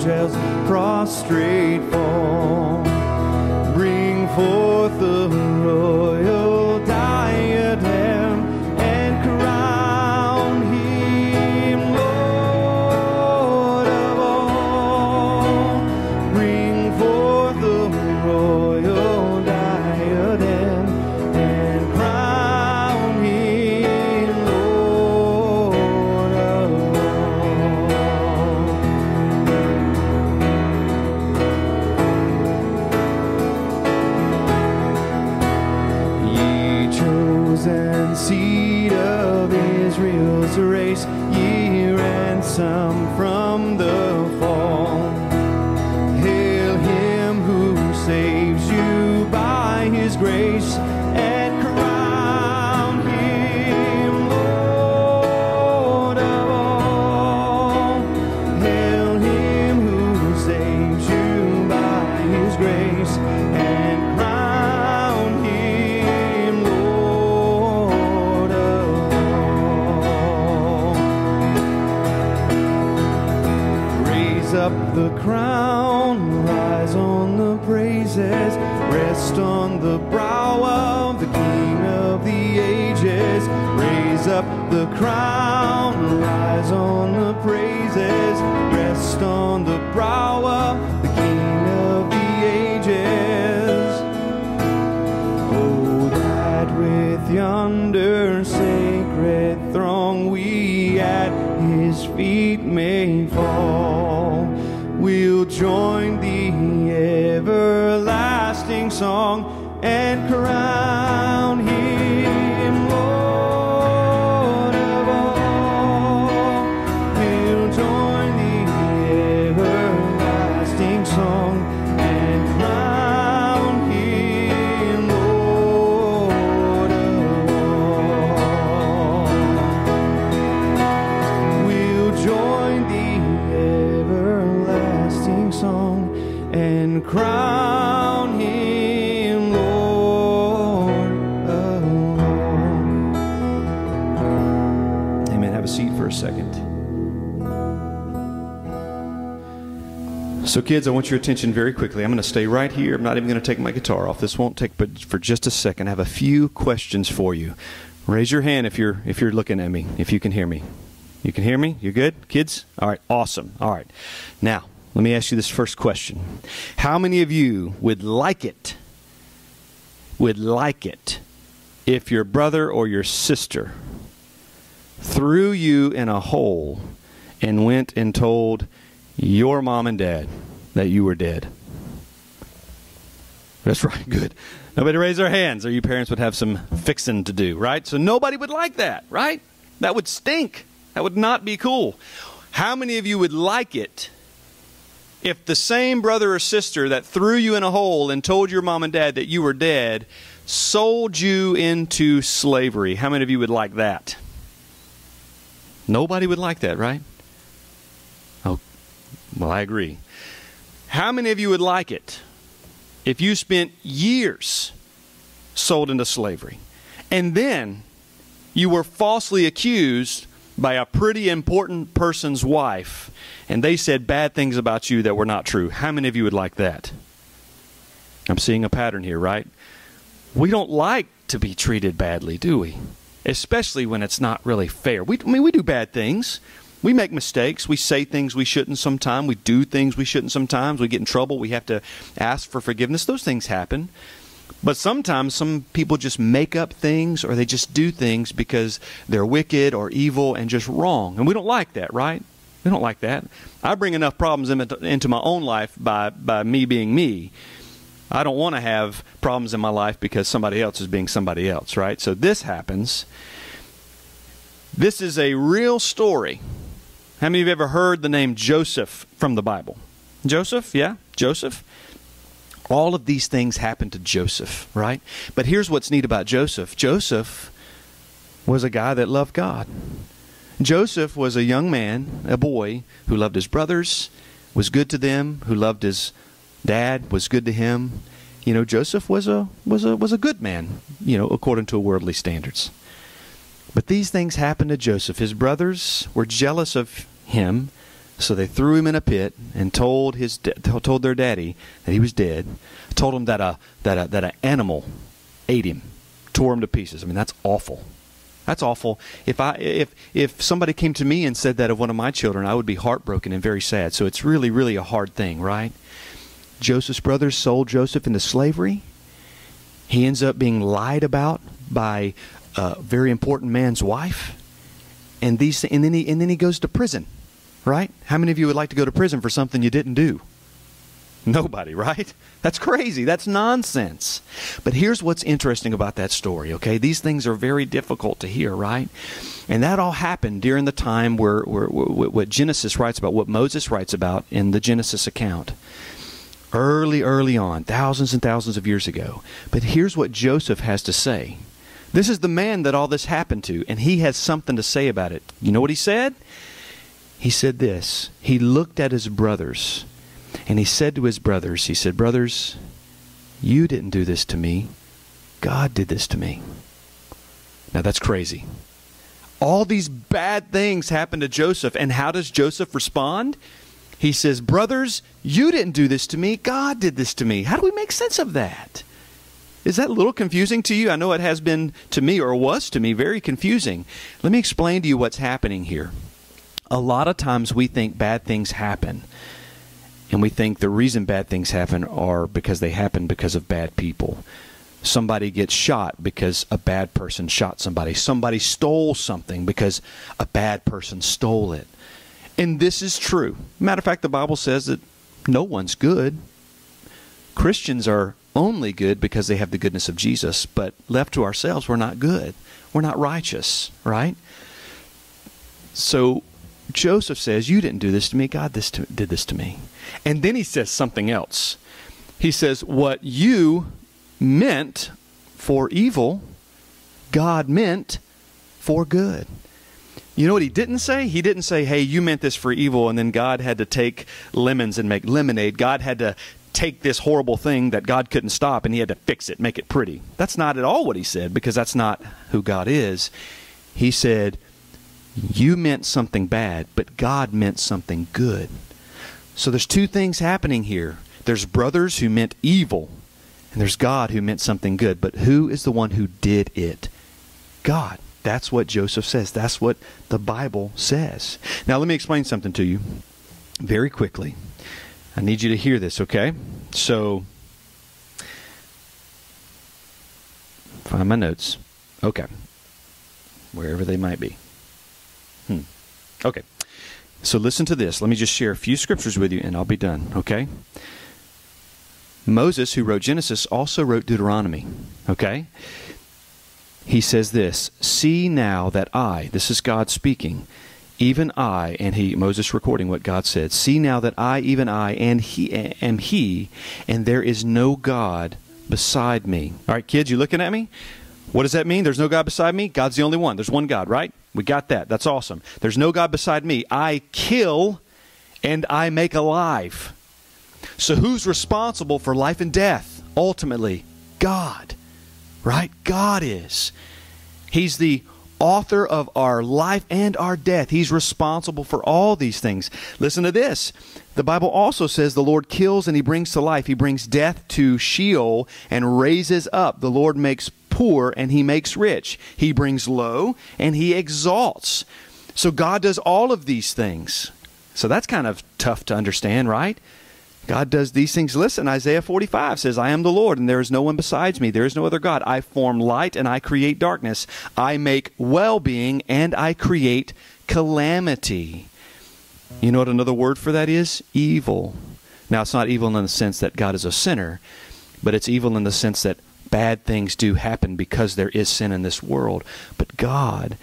angels prostrate fall. The So, kids, I want your attention very quickly. I'm going to stay right here. I'm not even going to take my guitar off. This won't take but for just a second. I have a few questions for you. Raise your hand if you're if you're looking at me, if you can hear me. You can hear me? You good, kids? All right, awesome. All right. Now, let me ask you this first question. How many of you would like it would like it if your brother or your sister threw you in a hole and went and told your mom and dad that you were dead. That's right, good. Nobody raise their hands, or you parents would have some fixing to do, right? So nobody would like that, right? That would stink. That would not be cool. How many of you would like it if the same brother or sister that threw you in a hole and told your mom and dad that you were dead sold you into slavery? How many of you would like that? Nobody would like that, right? Oh, well, I agree. How many of you would like it if you spent years sold into slavery and then you were falsely accused by a pretty important person's wife and they said bad things about you that were not true? How many of you would like that? I'm seeing a pattern here, right? We don't like to be treated badly, do we? Especially when it's not really fair. We, I mean, we do bad things. We make mistakes. We say things we shouldn't sometimes. We do things we shouldn't sometimes. We get in trouble. We have to ask for forgiveness. Those things happen. But sometimes some people just make up things or they just do things because they're wicked or evil and just wrong. And we don't like that, right? We don't like that. I bring enough problems into, into my own life by, by me being me. I don't want to have problems in my life because somebody else is being somebody else, right? So this happens. This is a real story. How many of you have ever heard the name Joseph from the Bible? Joseph, yeah? Joseph? All of these things happened to Joseph, right? But here's what's neat about Joseph Joseph was a guy that loved God. Joseph was a young man, a boy, who loved his brothers, was good to them, who loved his dad, was good to him. You know, Joseph was a was a was a good man, you know, according to worldly standards. But these things happened to Joseph. His brothers were jealous of him, So they threw him in a pit and told his told their daddy that he was dead. Told him that a that a that an animal ate him, tore him to pieces. I mean, that's awful. That's awful. If I if if somebody came to me and said that of one of my children, I would be heartbroken and very sad. So it's really really a hard thing, right? Joseph's brothers sold Joseph into slavery. He ends up being lied about by a very important man's wife. And these and then he and then he goes to prison. Right? How many of you would like to go to prison for something you didn't do? Nobody, right? That's crazy. That's nonsense. But here's what's interesting about that story, okay? These things are very difficult to hear, right? And that all happened during the time where, where, where, what Genesis writes about, what Moses writes about in the Genesis account. Early, early on, thousands and thousands of years ago. But here's what Joseph has to say. This is the man that all this happened to, and he has something to say about it. You know what he said? He said this He looked at his brothers and he said to his brothers, He said, Brothers, you didn't do this to me. God did this to me. Now that's crazy. All these bad things happen to Joseph, and how does Joseph respond? He says, Brothers, you didn't do this to me. God did this to me. How do we make sense of that? Is that a little confusing to you? I know it has been to me, or was to me, very confusing. Let me explain to you what's happening here. A lot of times we think bad things happen and we think the reason bad things happen are because they happen because of bad people. Somebody gets shot because a bad person shot somebody. Somebody stole something because a bad person stole it. And this is true. Matter of fact, the Bible says that no one's good. Christians are only good because they have the goodness of Jesus, but left to ourselves, we're not good. We're not righteous, right? So Joseph says, You didn't do this to me. God this to, did this to me. And then he says something else. He says, What you meant for evil, God meant for good. You know what he didn't say? He didn't say, Hey, you meant this for evil, and then God had to take lemons and make lemonade. God had to take this horrible thing that God couldn't stop and he had to fix it, make it pretty. That's not at all what he said because that's not who God is. He said, you meant something bad, but God meant something good. So there's two things happening here. There's brothers who meant evil, and there's God who meant something good. But who is the one who did it? God. That's what Joseph says. That's what the Bible says. Now, let me explain something to you very quickly. I need you to hear this, okay? So, find my notes. Okay. Wherever they might be. Hmm. Okay. So listen to this. Let me just share a few scriptures with you and I'll be done, okay? Moses, who wrote Genesis, also wrote Deuteronomy, okay? He says this See now that I, this is God speaking, even I, and he, Moses recording what God said, see now that I, even I, and he am he, and there is no God beside me. All right, kids, you looking at me? What does that mean? There's no God beside me? God's the only one. There's one God, right? We got that. That's awesome. There's no God beside me. I kill and I make alive. So who's responsible for life and death? Ultimately, God. Right? God is. He's the author of our life and our death. He's responsible for all these things. Listen to this. The Bible also says the Lord kills and he brings to life. He brings death to Sheol and raises up. The Lord makes poor and he makes rich. He brings low and he exalts. So God does all of these things. So that's kind of tough to understand, right? God does these things. Listen, Isaiah 45 says, I am the Lord, and there is no one besides me. There is no other God. I form light and I create darkness. I make well being and I create calamity. You know what another word for that is? Evil. Now, it's not evil in the sense that God is a sinner, but it's evil in the sense that bad things do happen because there is sin in this world. But God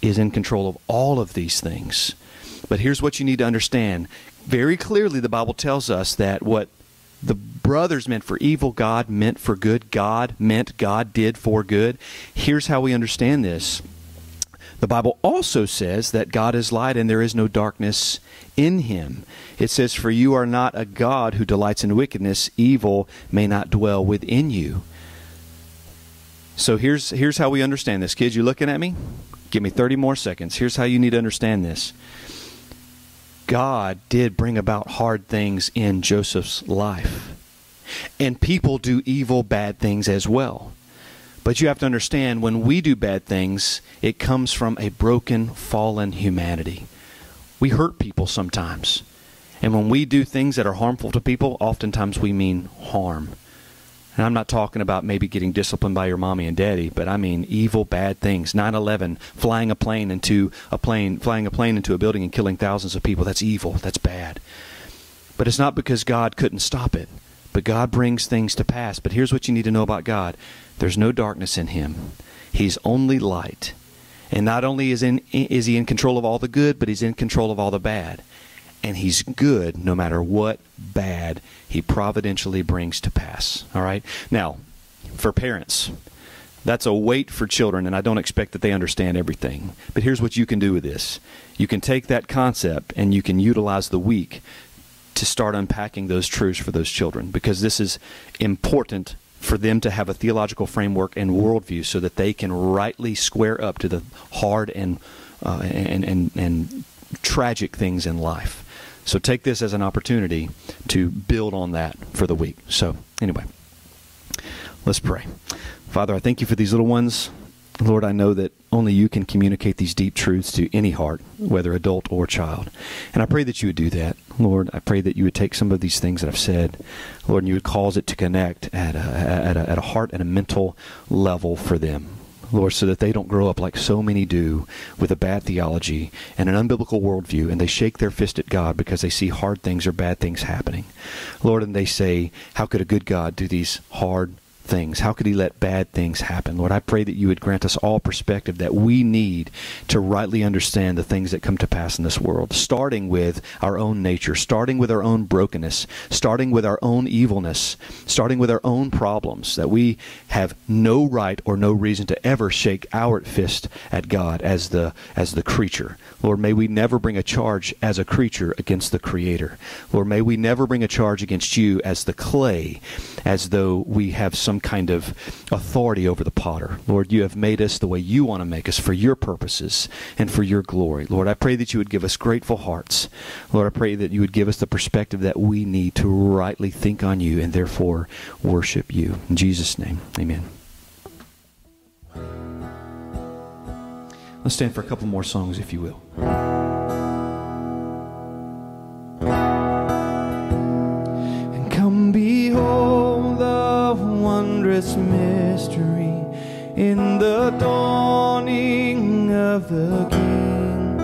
is in control of all of these things. But here's what you need to understand very clearly, the Bible tells us that what the brothers meant for evil, God meant for good. God meant God did for good. Here's how we understand this. The Bible also says that God is light and there is no darkness in him. It says, For you are not a God who delights in wickedness, evil may not dwell within you. So here's here's how we understand this. Kids, you looking at me? Give me 30 more seconds. Here's how you need to understand this. God did bring about hard things in Joseph's life. And people do evil, bad things as well. But you have to understand when we do bad things, it comes from a broken, fallen humanity. We hurt people sometimes. And when we do things that are harmful to people, oftentimes we mean harm. And I'm not talking about maybe getting disciplined by your mommy and daddy, but I mean evil, bad things. 9/11, flying a plane into a plane, flying a plane into a building and killing thousands of people. That's evil. That's bad. But it's not because God couldn't stop it. But God brings things to pass. But here's what you need to know about God. There's no darkness in him. He's only light. And not only is in is he in control of all the good, but he's in control of all the bad and he's good no matter what bad he providentially brings to pass. All right? Now, for parents, that's a weight for children, and I don't expect that they understand everything. But here's what you can do with this you can take that concept and you can utilize the week to start unpacking those truths for those children because this is important for them to have a theological framework and worldview so that they can rightly square up to the hard and uh, and, and, and tragic things in life. So take this as an opportunity to build on that for the week. So, anyway, let's pray. Father, I thank you for these little ones. Lord, I know that only you can communicate these deep truths to any heart, whether adult or child. And I pray that you would do that. Lord, I pray that you would take some of these things that I've said, Lord, and you would cause it to connect at a, at a, at a heart and a mental level for them. Lord, so that they don't grow up like so many do with a bad theology and an unbiblical worldview, and they shake their fist at God because they see hard things or bad things happening. Lord, and they say, How could a good God do these hard things? How could he let bad things happen? Lord, I pray that you would grant us all perspective that we need to rightly understand the things that come to pass in this world, starting with our own nature, starting with our own brokenness, starting with our own evilness, starting with our own problems, that we have no right or no reason to ever shake our fist at God as the as the creature. Lord, may we never bring a charge as a creature against the creator. Lord, may we never bring a charge against you as the clay as though we have some kind of authority over the potter. Lord, you have made us the way you want to make us for your purposes and for your glory. Lord, I pray that you would give us grateful hearts. Lord, I pray that you would give us the perspective that we need to rightly think on you and therefore worship you. In Jesus' name, amen. Let's stand for a couple more songs, if you will. Wondrous mystery in the dawning of the King.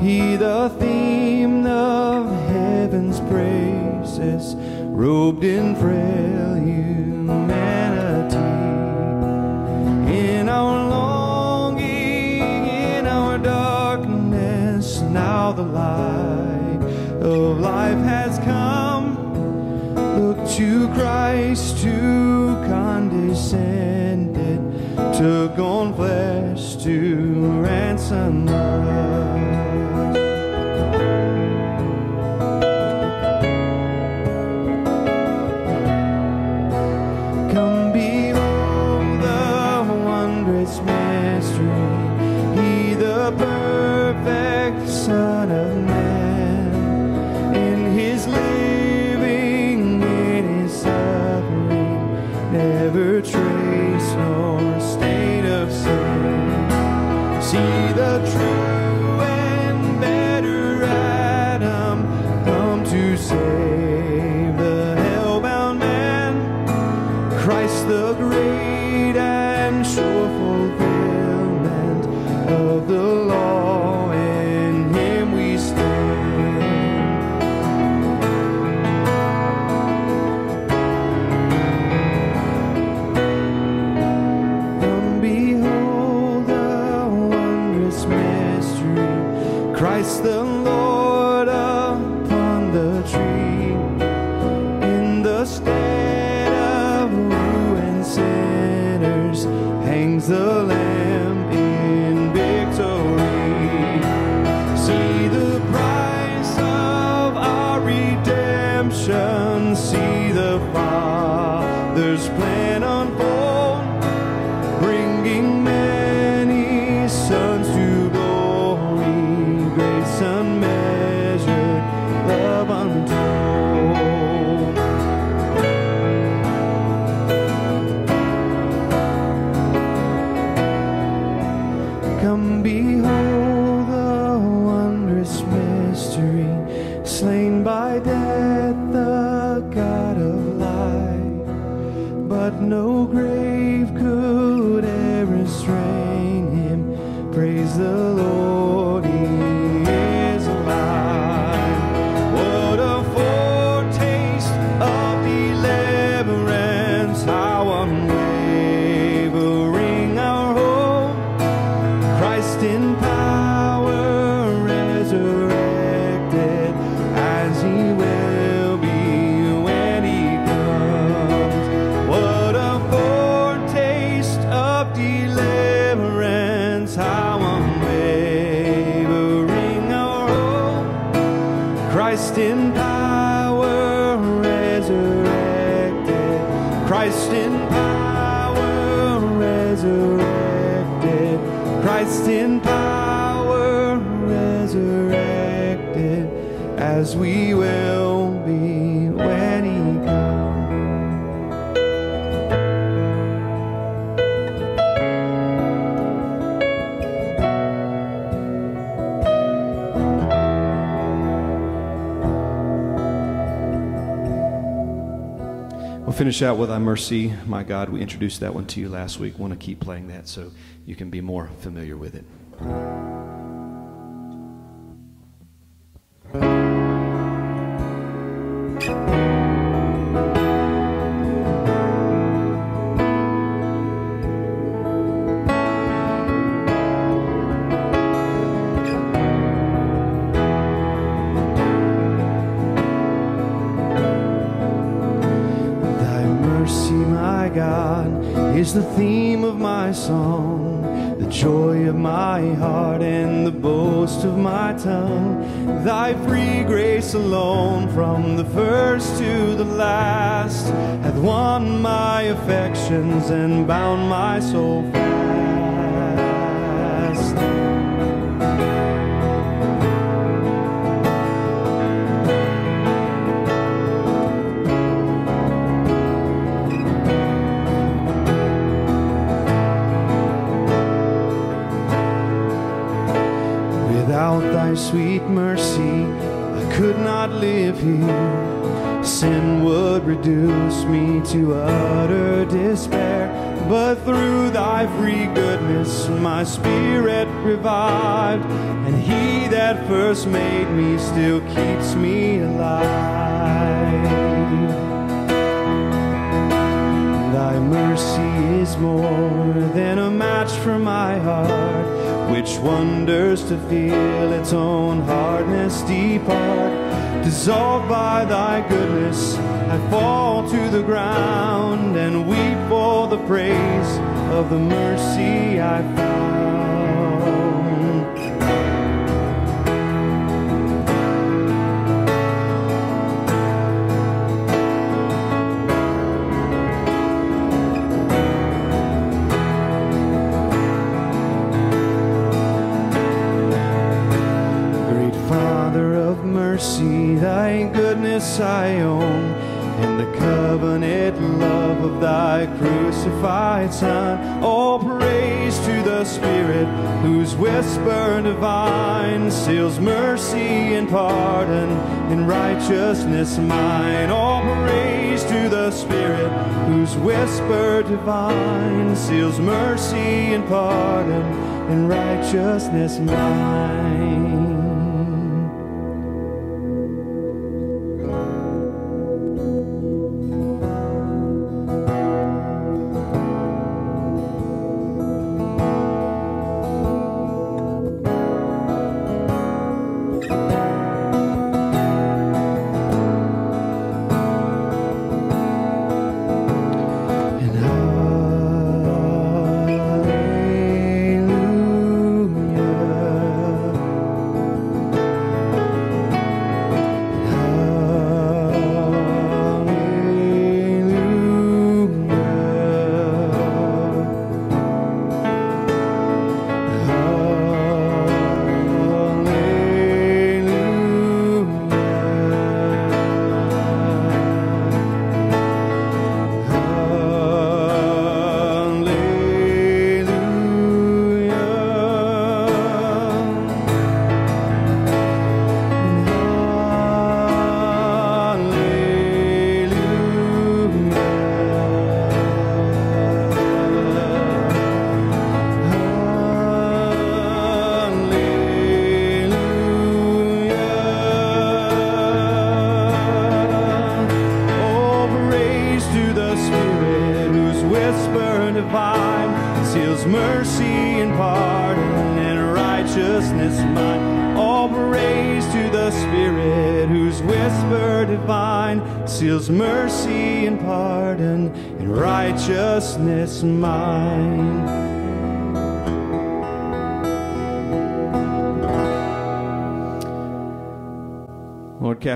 He, the theme of heaven's praises, robed in frail humanity. In our longing, in our darkness, now the light of life has come. To Christ to condescended, took on flesh to ransom us. Mystery, He the perfect Son of finish out with Thy Mercy, My God. We introduced that one to you last week. Want to keep playing that so you can be more familiar with it. Tongue. Thy free grace alone, from the first to the last, hath won my affections and bound my soul live here. Sin would reduce me to utter despair. But through thy free goodness, my spirit revived. And he that first made me still keeps me alive. Thy mercy is more than a match for my heart, which wonders to feel its own hardness depart. Dissolved by thy goodness, I fall to the ground and weep for the praise of the mercy I found. Goodness I own, and the covenant love of thy crucified Son. All praise to the Spirit, whose whisper divine seals mercy and pardon in righteousness mine. All praise to the Spirit, whose whisper divine seals mercy and pardon in righteousness mine.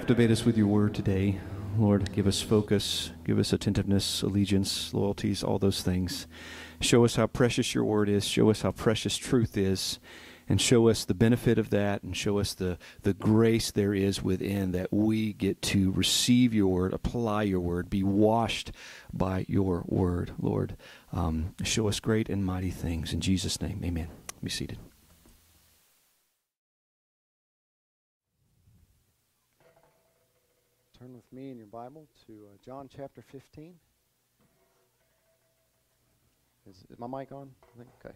Captivate us with your word today. Lord, give us focus, give us attentiveness, allegiance, loyalties, all those things. Show us how precious your word is. Show us how precious truth is. And show us the benefit of that and show us the, the grace there is within that we get to receive your word, apply your word, be washed by your word, Lord. Um, show us great and mighty things. In Jesus' name, amen. Be seated. Turn with me in your Bible to uh, John chapter 15. Is, is my mic on? Okay.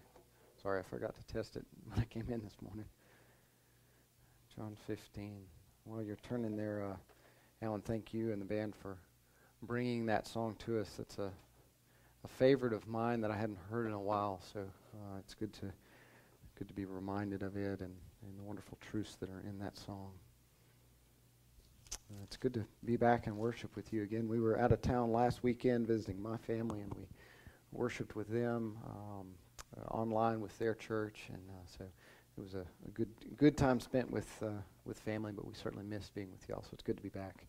Sorry, I forgot to test it when I came in this morning. John 15. While you're turning there, uh, Alan, thank you and the band for bringing that song to us. It's a, a favorite of mine that I hadn't heard in a while, so uh, it's good to good to be reminded of it and, and the wonderful truths that are in that song. Uh, it's good to be back and worship with you again. We were out of town last weekend visiting my family, and we worshipped with them um, uh, online with their church, and uh, so it was a, a, good good time spent with uh, with family. But we certainly missed being with y'all, so it's good to be back.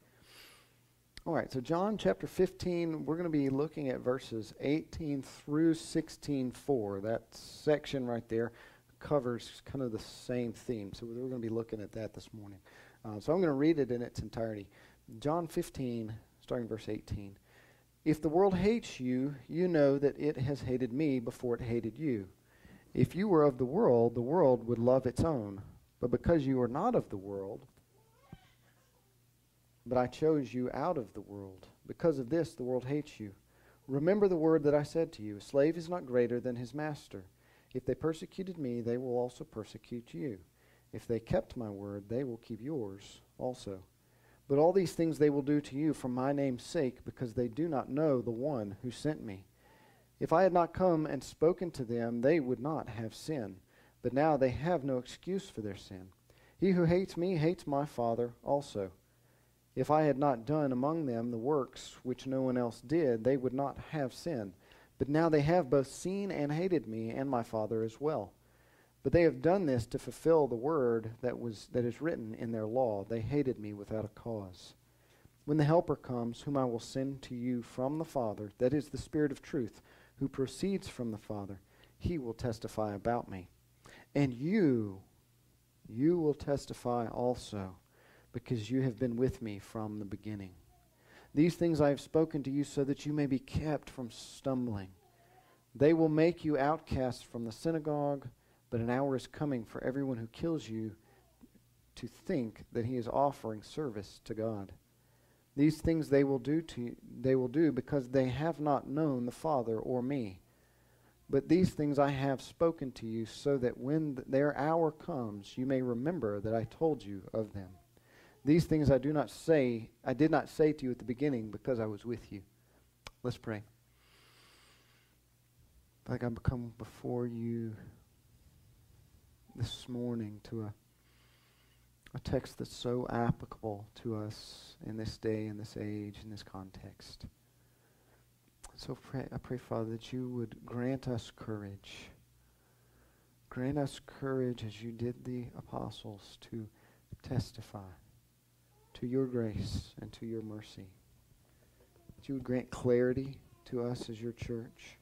All right, so John chapter 15, we're going to be looking at verses 18 through 16:4. That section right there covers kind of the same theme, so we're going to be looking at that this morning. Uh, so I'm going to read it in its entirety. John 15, starting verse 18. If the world hates you, you know that it has hated me before it hated you. If you were of the world, the world would love its own. But because you are not of the world, but I chose you out of the world, because of this the world hates you. Remember the word that I said to you A slave is not greater than his master. If they persecuted me, they will also persecute you. If they kept my word, they will keep yours also. But all these things they will do to you for my name's sake, because they do not know the one who sent me. If I had not come and spoken to them, they would not have sin. But now they have no excuse for their sin. He who hates me hates my Father also. If I had not done among them the works which no one else did, they would not have sin. But now they have both seen and hated me and my Father as well. But they have done this to fulfill the word that was that is written in their law. They hated me without a cause. When the helper comes, whom I will send to you from the Father, that is the Spirit of truth, who proceeds from the Father, he will testify about me. And you you will testify also, because you have been with me from the beginning. These things I have spoken to you so that you may be kept from stumbling. They will make you outcasts from the synagogue. But an hour is coming for everyone who kills you to think that he is offering service to God. These things they will do to they will do because they have not known the Father or me. But these things I have spoken to you so that when th- their hour comes you may remember that I told you of them. These things I do not say I did not say to you at the beginning because I was with you. Let's pray. Like I come before you this morning to a, a text that's so applicable to us in this day, in this age, in this context. So pray, I pray, Father, that you would grant us courage. Grant us courage as you did the apostles to testify to your grace and to your mercy. That you would grant clarity to us as your church.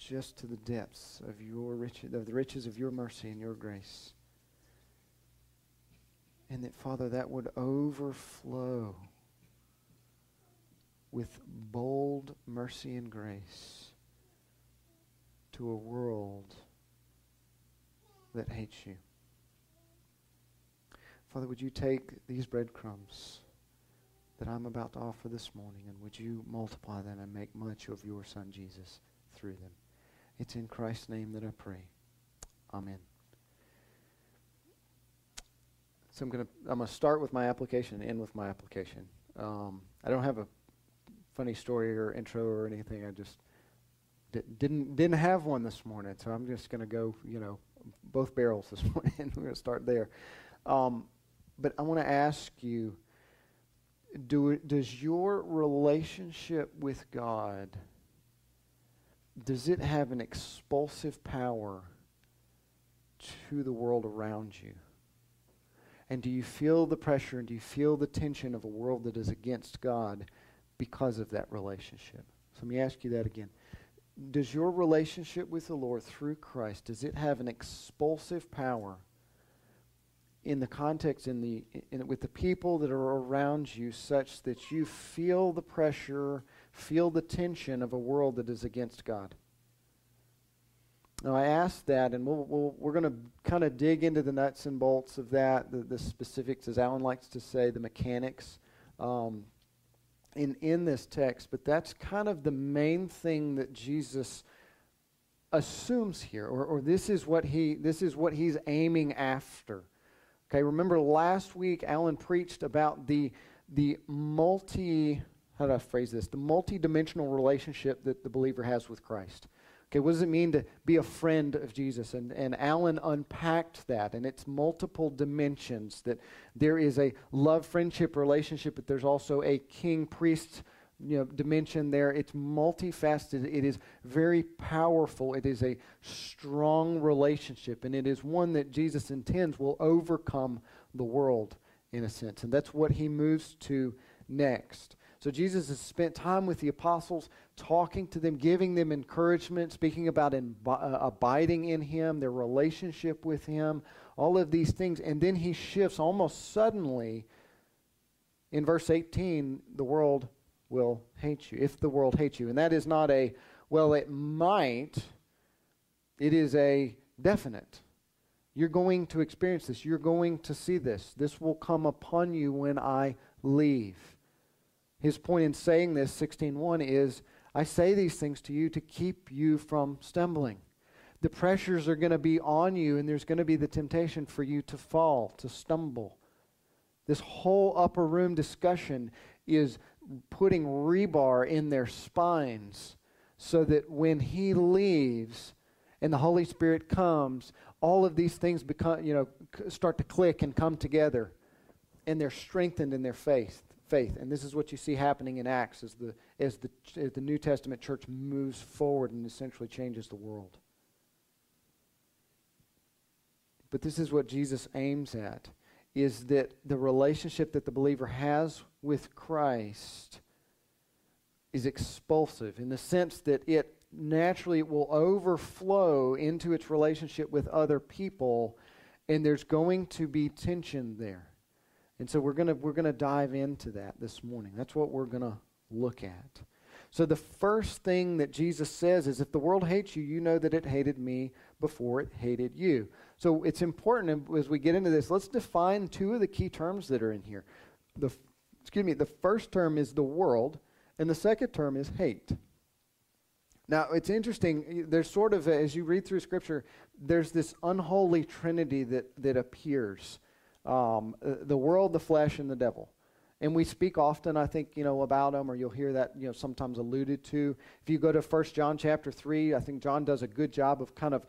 Just to the depths of your riches, of the riches of your mercy and your grace. And that, Father, that would overflow with bold mercy and grace to a world that hates you. Father, would you take these breadcrumbs that I'm about to offer this morning and would you multiply them and make much of your Son Jesus through them? It's in Christ's name that I pray. Amen. So I'm going to I'm to start with my application and end with my application. Um, I don't have a funny story or intro or anything. I just di- didn't didn't have one this morning, so I'm just going to go, you know, both barrels this morning. We're going to start there. Um, but I want to ask you: do, Does your relationship with God does it have an expulsive power to the world around you? And do you feel the pressure and do you feel the tension of a world that is against God because of that relationship? So let me ask you that again. Does your relationship with the Lord through Christ, does it have an expulsive power in the context in the in, with the people that are around you such that you feel the pressure, feel the tension of a world that is against God? Now, I asked that, and we'll, we we are going to kind of dig into the nuts and bolts of that, the, the, specifics, as Alan likes to say, the mechanics um, in, in this text. But that's kind of the main thing that Jesus assumes here, or, or this, is what he, this is what he's aiming after. Okay, remember last week Alan preached about the, the multi, how do I phrase this? The multi-dimensional relationship that the believer has with Christ. Okay, what does it mean to be a friend of Jesus? And, and Alan unpacked that, and it's multiple dimensions that there is a love friendship relationship, but there's also a king priest you know, dimension there. It's multifaceted. It is very powerful. It is a strong relationship, and it is one that Jesus intends will overcome the world in a sense. And that's what he moves to next. So Jesus has spent time with the apostles, talking to them, giving them encouragement, speaking about uh, abiding in him, their relationship with him, all of these things. And then he shifts almost suddenly in verse 18 the world will hate you, if the world hates you. And that is not a, well, it might, it is a definite. You're going to experience this. You're going to see this. This will come upon you when I leave. His point in saying this, 16.1, is I say these things to you to keep you from stumbling. The pressures are going to be on you, and there's going to be the temptation for you to fall, to stumble. This whole upper room discussion is putting rebar in their spines so that when he leaves and the Holy Spirit comes, all of these things become, you know, start to click and come together, and they're strengthened in their faith faith. And this is what you see happening in Acts as the, as the, as the New Testament church moves forward and essentially changes the world. But this is what Jesus aims at is that the relationship that the believer has with Christ is expulsive in the sense that it naturally will overflow into its relationship with other people and there's going to be tension there. And so we're going we're gonna dive into that this morning. That's what we're going to look at. So the first thing that Jesus says is if the world hates you, you know that it hated me before it hated you. So it's important as we get into this, let's define two of the key terms that are in here. The excuse me, the first term is the world, and the second term is hate. Now, it's interesting. There's sort of, as you read through Scripture, there's this unholy trinity that, that appears um, uh, the world, the flesh, and the devil. And we speak often, I think, you know, about them, or you'll hear that, you know, sometimes alluded to. If you go to 1 John chapter 3, I think John does a good job of kind of,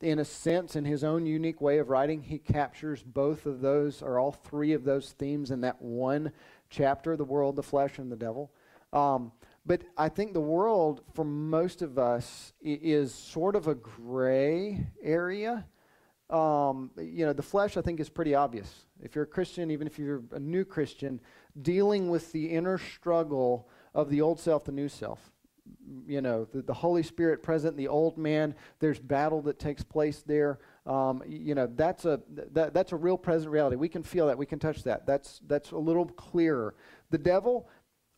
in a sense, in his own unique way of writing, he captures both of those, or all three of those themes in that one chapter the world, the flesh, and the devil. Um, but I think the world, for most of us, is sort of a gray area um, you know, the flesh, I think, is pretty obvious. If you're a Christian, even if you're a new Christian, dealing with the inner struggle of the old self, the new self. You know, the, the Holy Spirit present, the old man, there's battle that takes place there. Um, you know, that's a, that, that's a real present reality. We can feel that. We can touch that. That's, that's a little clearer. The devil,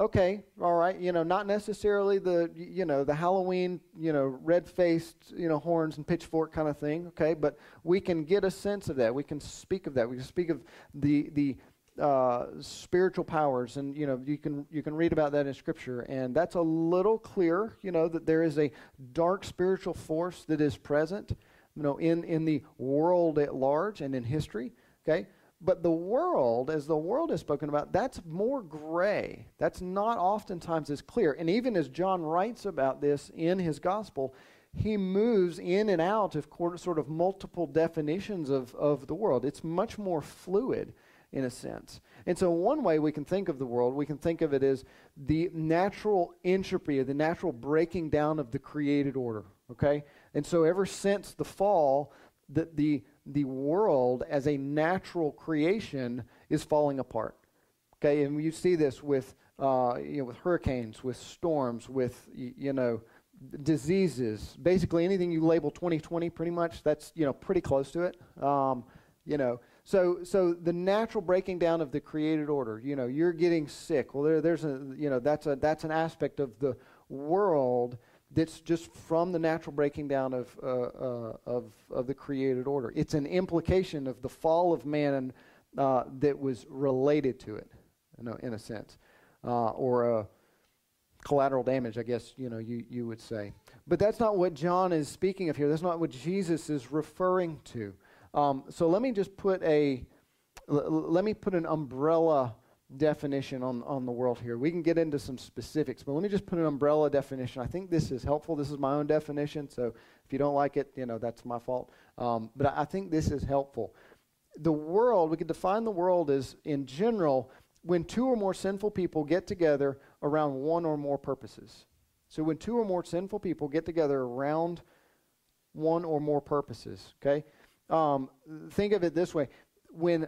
okay, all right, you know, not necessarily the, you know, the Halloween, you know, red-faced, you know, horns and pitchfork kind of thing, okay, but we can get a sense of that. We can speak of that. We can speak of the the uh, spiritual powers, and you know, you can you can read about that in Scripture, and that's a little clearer, you know, that there is a dark spiritual force that is present, you know, in in the world at large and in history, okay. But the world, as the world is spoken about, that's more gray. That's not oftentimes as clear. And even as John writes about this in his gospel, he moves in and out of sort of multiple definitions of, of the world. It's much more fluid in a sense. And so, one way we can think of the world, we can think of it as the natural entropy, the natural breaking down of the created order. Okay? And so, ever since the fall, that the, the world as a natural creation is falling apart. Okay, and you see this with, uh, you know, with hurricanes, with storms, with, you know, diseases. Basically, anything you label 2020, pretty much, that's, you know, pretty close to it. Um, you know, so so the natural breaking down of the created order. You know, you're getting sick. Well, there, there's a, you know, that's a that's an aspect of the world that's just from the natural breaking down of, uh, uh, of, of the created order. It's an implication of the fall of man uh, that was related to it, you know, in a sense, uh, or a collateral damage, I guess you know you, you would say. But that's not what John is speaking of here. That's not what Jesus is referring to. Um, so let me just put a let me put an umbrella definition on, on the world here. We can get into some specifics, but let me just put an umbrella definition. I think this is helpful. This is my own definition, so if you don't like it, you know, that's my fault. Um, but I, I think this is helpful. The world, we could define the world as, in general, when two or more sinful people get together around one or more purposes. So when two or more sinful people get together around one or more purposes, okay? Um, think of it this way. When,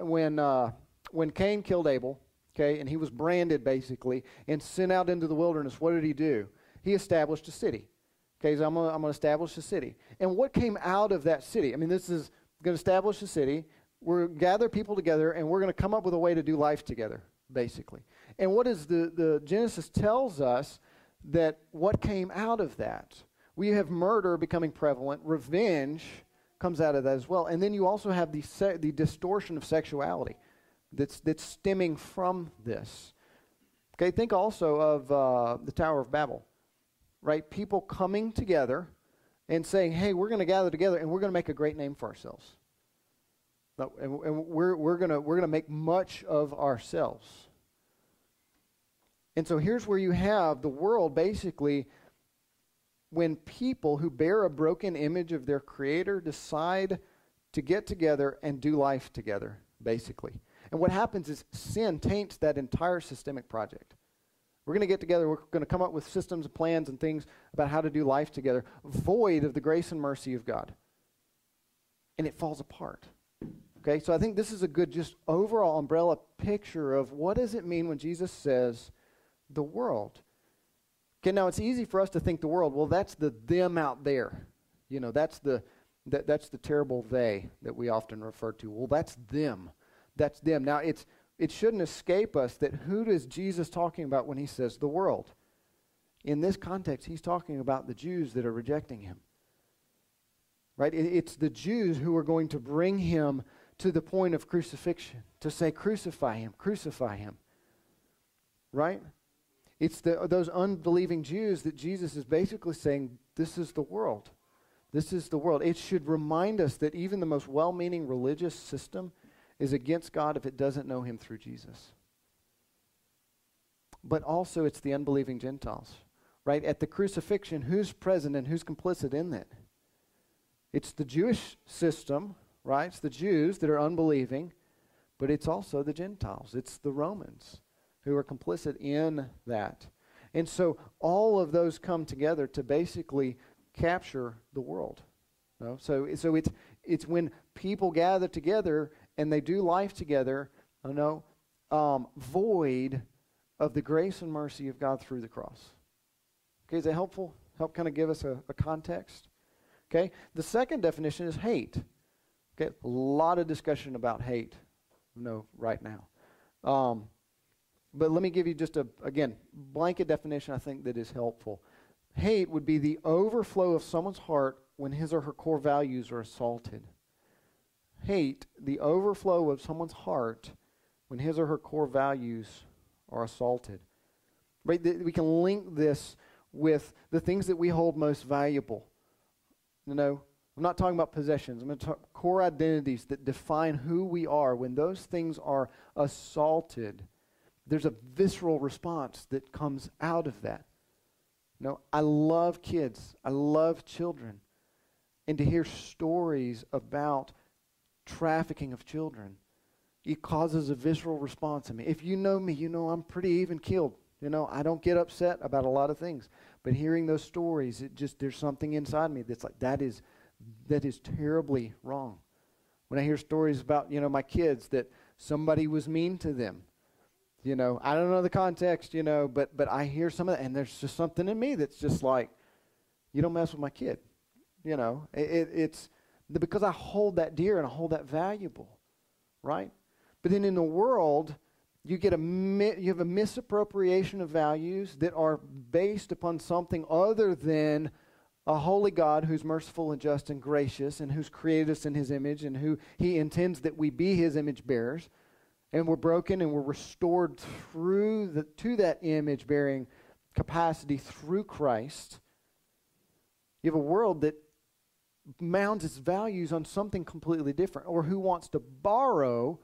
when, uh, when Cain killed Abel, okay, and he was branded basically and sent out into the wilderness, what did he do? He established a city. Okay, so I'm going I'm to establish a city. And what came out of that city? I mean, this is going to establish a city. We're going to gather people together, and we're going to come up with a way to do life together, basically. And what is the, the Genesis tells us that what came out of that? We have murder becoming prevalent, revenge comes out of that as well. And then you also have the, se- the distortion of sexuality that's, that's stemming from this. Okay, think also of uh, the Tower of Babel, right? People coming together and saying, hey, we're going to gather together and we're going to make a great name for ourselves. And, and we're, we're going we're going to make much of ourselves. And so here's where you have the world basically when people who bear a broken image of their creator decide to get together and do life together, basically. And what happens is sin taints that entire systemic project. We're going to get together, we're going to come up with systems and plans and things about how to do life together, void of the grace and mercy of God. And it falls apart. Okay, so I think this is a good, just overall umbrella picture of what does it mean when Jesus says the world. Okay, now it's easy for us to think the world, well, that's the them out there. You know, that's the, that, that's the terrible they that we often refer to. Well, that's them that's them. Now, it's, it shouldn't escape us that who is Jesus talking about when he says the world? In this context, he's talking about the Jews that are rejecting him. Right? It, it's the Jews who are going to bring him to the point of crucifixion, to say, crucify him, crucify him. Right? It's the, those unbelieving Jews that Jesus is basically saying, this is the world. This is the world. It should remind us that even the most well meaning religious system is against God if it doesn't know him through Jesus. But also, it's the unbelieving Gentiles, right? At the crucifixion, who's present and who's complicit in that? It's the Jewish system, right? It's the Jews that are unbelieving, but it's also the Gentiles. It's the Romans who are complicit in that. And so all of those come together to basically capture the world. So, so it's, it's when people gather together and they do life together, I know, um, void of the grace and mercy of God through the cross. Okay, is that helpful? Help kind of give us a, a context? Okay, the second definition is hate. Okay, a lot of discussion about hate, know, right now. Um, but let me give you just a, again, blanket definition I think that is helpful. Hate would be the overflow of someone's heart when his or her core values are assaulted hate the overflow of someone's heart when his or her core values are assaulted. Right? We can link this with the things that we hold most valuable. You know, I'm not talking about possessions. I'm going to talk core identities that define who we are. When those things are assaulted, there's a visceral response that comes out of that. You know, I love kids. I love children. And to hear stories about trafficking of children. It causes a visceral response in me. If you know me, you know I'm pretty even killed. You know, I don't get upset about a lot of things. But hearing those stories, it just there's something inside me that's like that is that is terribly wrong. When I hear stories about, you know, my kids that somebody was mean to them, you know, I don't know the context, you know, but but I hear some of that, and there's just something in me that's just like, you don't mess with my kid, you know. It, it, it's because I hold that dear and I hold that valuable, right? But then in the world, you get a you have a misappropriation of values that are based upon something other than a holy God who's merciful and just and gracious and who's created us in his image and who he intends that we be his image bearers and we're broken and we're restored through the, to that image bearing capacity through Christ. You have a world that mounds its values on something completely different or who wants to borrow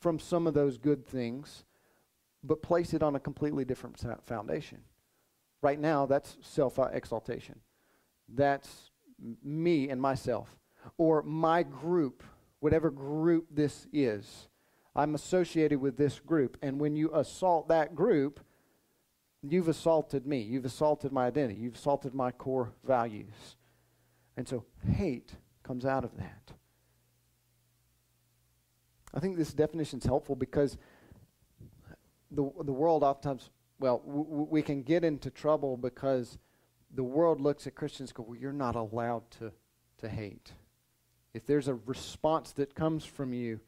from some of those good things but place it on a completely different foundation. Right now, that's self exaltation. That's me and myself, or my group, whatever group this is. I'm associated with this group. And when you assault that group, you've assaulted me. You've assaulted my identity. You've assaulted my core values. And so hate comes out of that. I think this definition is helpful because the, the world oftentimes, well, we can get into trouble because the world looks at Christians and go, well, you're not allowed to, to hate. If there's a response that comes from you,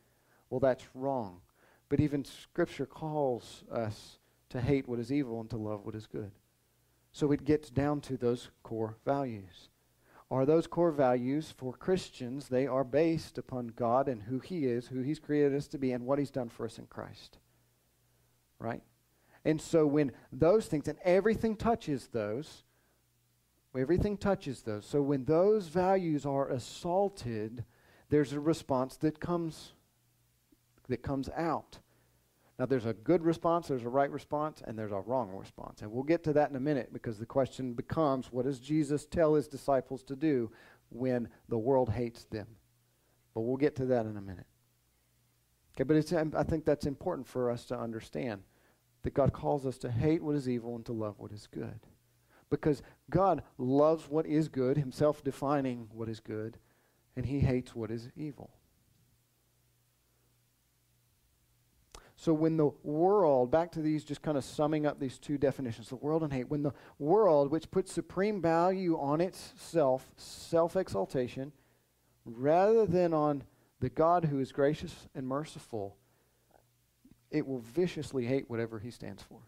well, that's wrong. But even Scripture calls us to hate what is evil and to love what is good. So it gets down to those core values. Are those core values for Christians? They are based upon God and who He is, who He's created us to be, and what He's done for us in Christ. Right? And so when those things, and everything touches those, everything touches those. So when those values are assaulted, there's a response that comes that comes out. Now, there's a good response, there's a right response, and there's a wrong response. And we'll get to that in a minute because the question becomes what does Jesus tell his disciples to do when the world hates them? But we'll get to that in a minute. Okay, but it's, um, I think that's important for us to understand that God calls us to hate what is evil and to love what is good. Because God loves what is good, himself defining what is good, and he hates what is evil. So when the world, back to these, just kind of summing up these two definitions, the world and hate, when the world, which puts supreme value on itself, self exaltation, rather than on the God who is gracious and merciful, it will viciously hate whatever he stands for.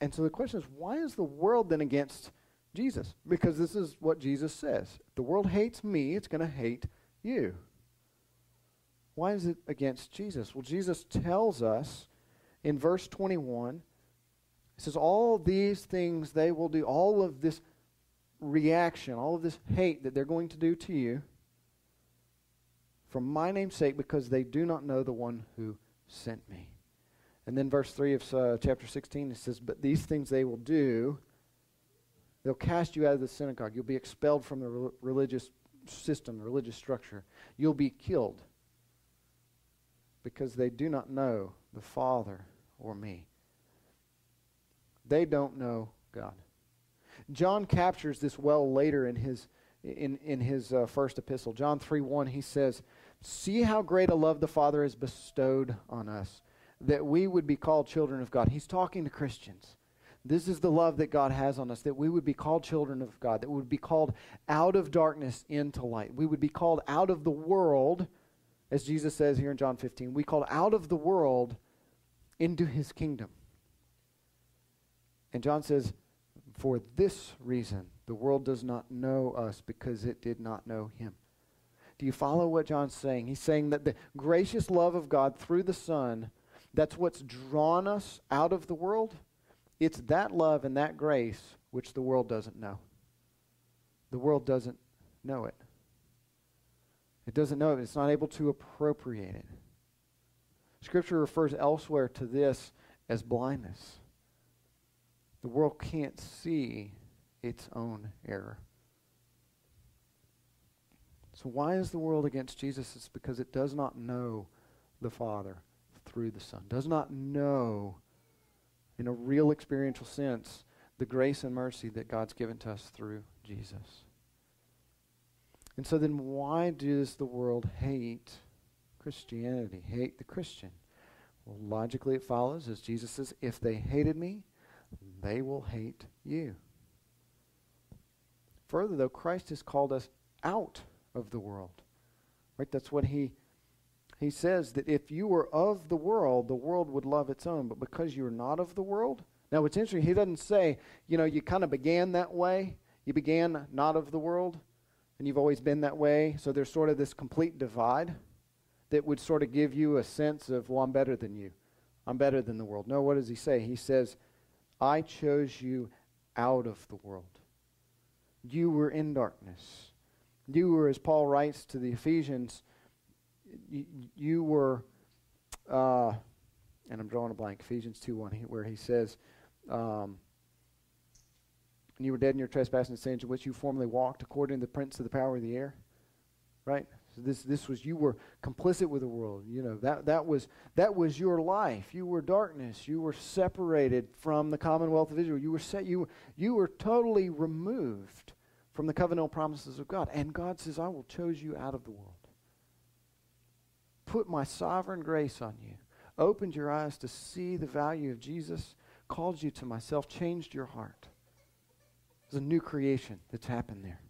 And so the question is, why is the world then against Jesus? Because this is what Jesus says. If the world hates me, it's going to hate you. Why is it against Jesus? Well, Jesus tells us in verse 21, he says, All these things they will do, all of this reaction, all of this hate that they're going to do to you for my name's sake because they do not know the one who sent me. And then verse 3 of uh, chapter 16, it says, But these things they will do, they'll cast you out of the synagogue. You'll be expelled from the re- religious system, the religious structure. You'll be killed because they do not know the Father or me. They don't know God. John captures this well later in his in in his uh, first epistle. John 3 1, he says, See how great a love the Father has bestowed on us, that we would be called children of God. He's talking to Christians. This is the love that God has on us, that we would be called children of God, that we would be called out of darkness into light. We would be called out of the world as Jesus says here in John 15, we called out of the world into his kingdom. And John says, For this reason, the world does not know us because it did not know him. Do you follow what John's saying? He's saying that the gracious love of God through the Son, that's what's drawn us out of the world. It's that love and that grace which the world doesn't know. The world doesn't know it. It doesn't know it. It's not able to appropriate it. Scripture refers elsewhere to this as blindness. The world can't see its own error. So, why is the world against Jesus? It's because it does not know the Father through the Son, does not know, in a real experiential sense, the grace and mercy that God's given to us through Jesus. And so then why does the world hate Christianity, hate the Christian? Well, logically it follows, as Jesus says, if they hated me, they will hate you. Further, though, Christ has called us out of the world. Right? That's what he he says that if you were of the world, the world would love its own. But because you're not of the world, now what's interesting, he doesn't say, you know, you kind of began that way. You began not of the world, and you've always been that way. So there's sort of this complete divide that would sort of give you a sense of, well, I'm better than you. I'm better than the world. No, what does he say? He says, I chose you out of the world. You were in darkness. You were, as Paul writes to the Ephesians, you, you were, uh, and I'm drawing a blank, Ephesians 2 1, where he says, um, and you were dead in your trespasses and sins in which you formerly walked according to the prince of the power of the air. Right? So this this was you were complicit with the world. You know, that that was that was your life. You were darkness. You were separated from the commonwealth of Israel. You were set you you were totally removed from the covenantal promises of God. And God says, I will choose you out of the world. Put my sovereign grace on you. Opened your eyes to see the value of Jesus, called you to myself, changed your heart. There's a new creation that's happened there.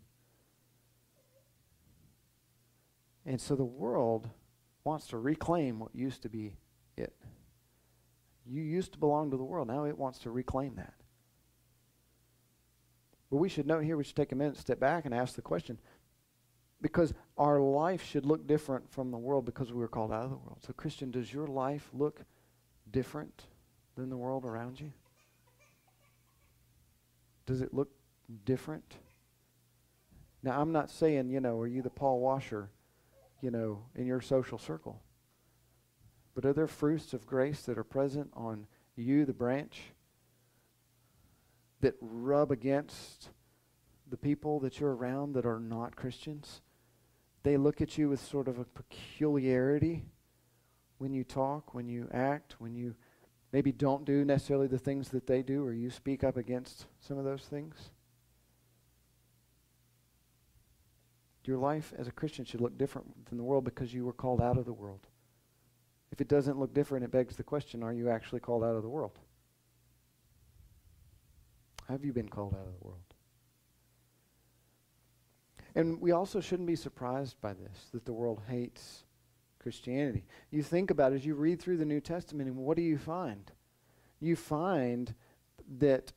And so the world wants to reclaim what used to be it. You used to belong to the world. Now it wants to reclaim that. But we should note here, we should take a minute, step back, and ask the question because our life should look different from the world because we were called out of the world. So, Christian, does your life look different than the world around you? Does it look different? Now, I'm not saying, you know, are you the Paul Washer you know, in your social circle? But are there fruits of grace that are present on you, the branch, that rub against the people that you're around that are not Christians? They look at you with sort of a peculiarity when you talk, when you act, when you maybe don't do necessarily the things that they do, or you speak up against some of those things? Your life as a Christian should look different than the world because you were called out of the world. If it doesn't look different, it begs the question are you actually called out of the world? Have you been called out of the world? And we also shouldn't be surprised by this, that the world hates Christianity. You think about it as you read through the New Testament, and what do you find? You find that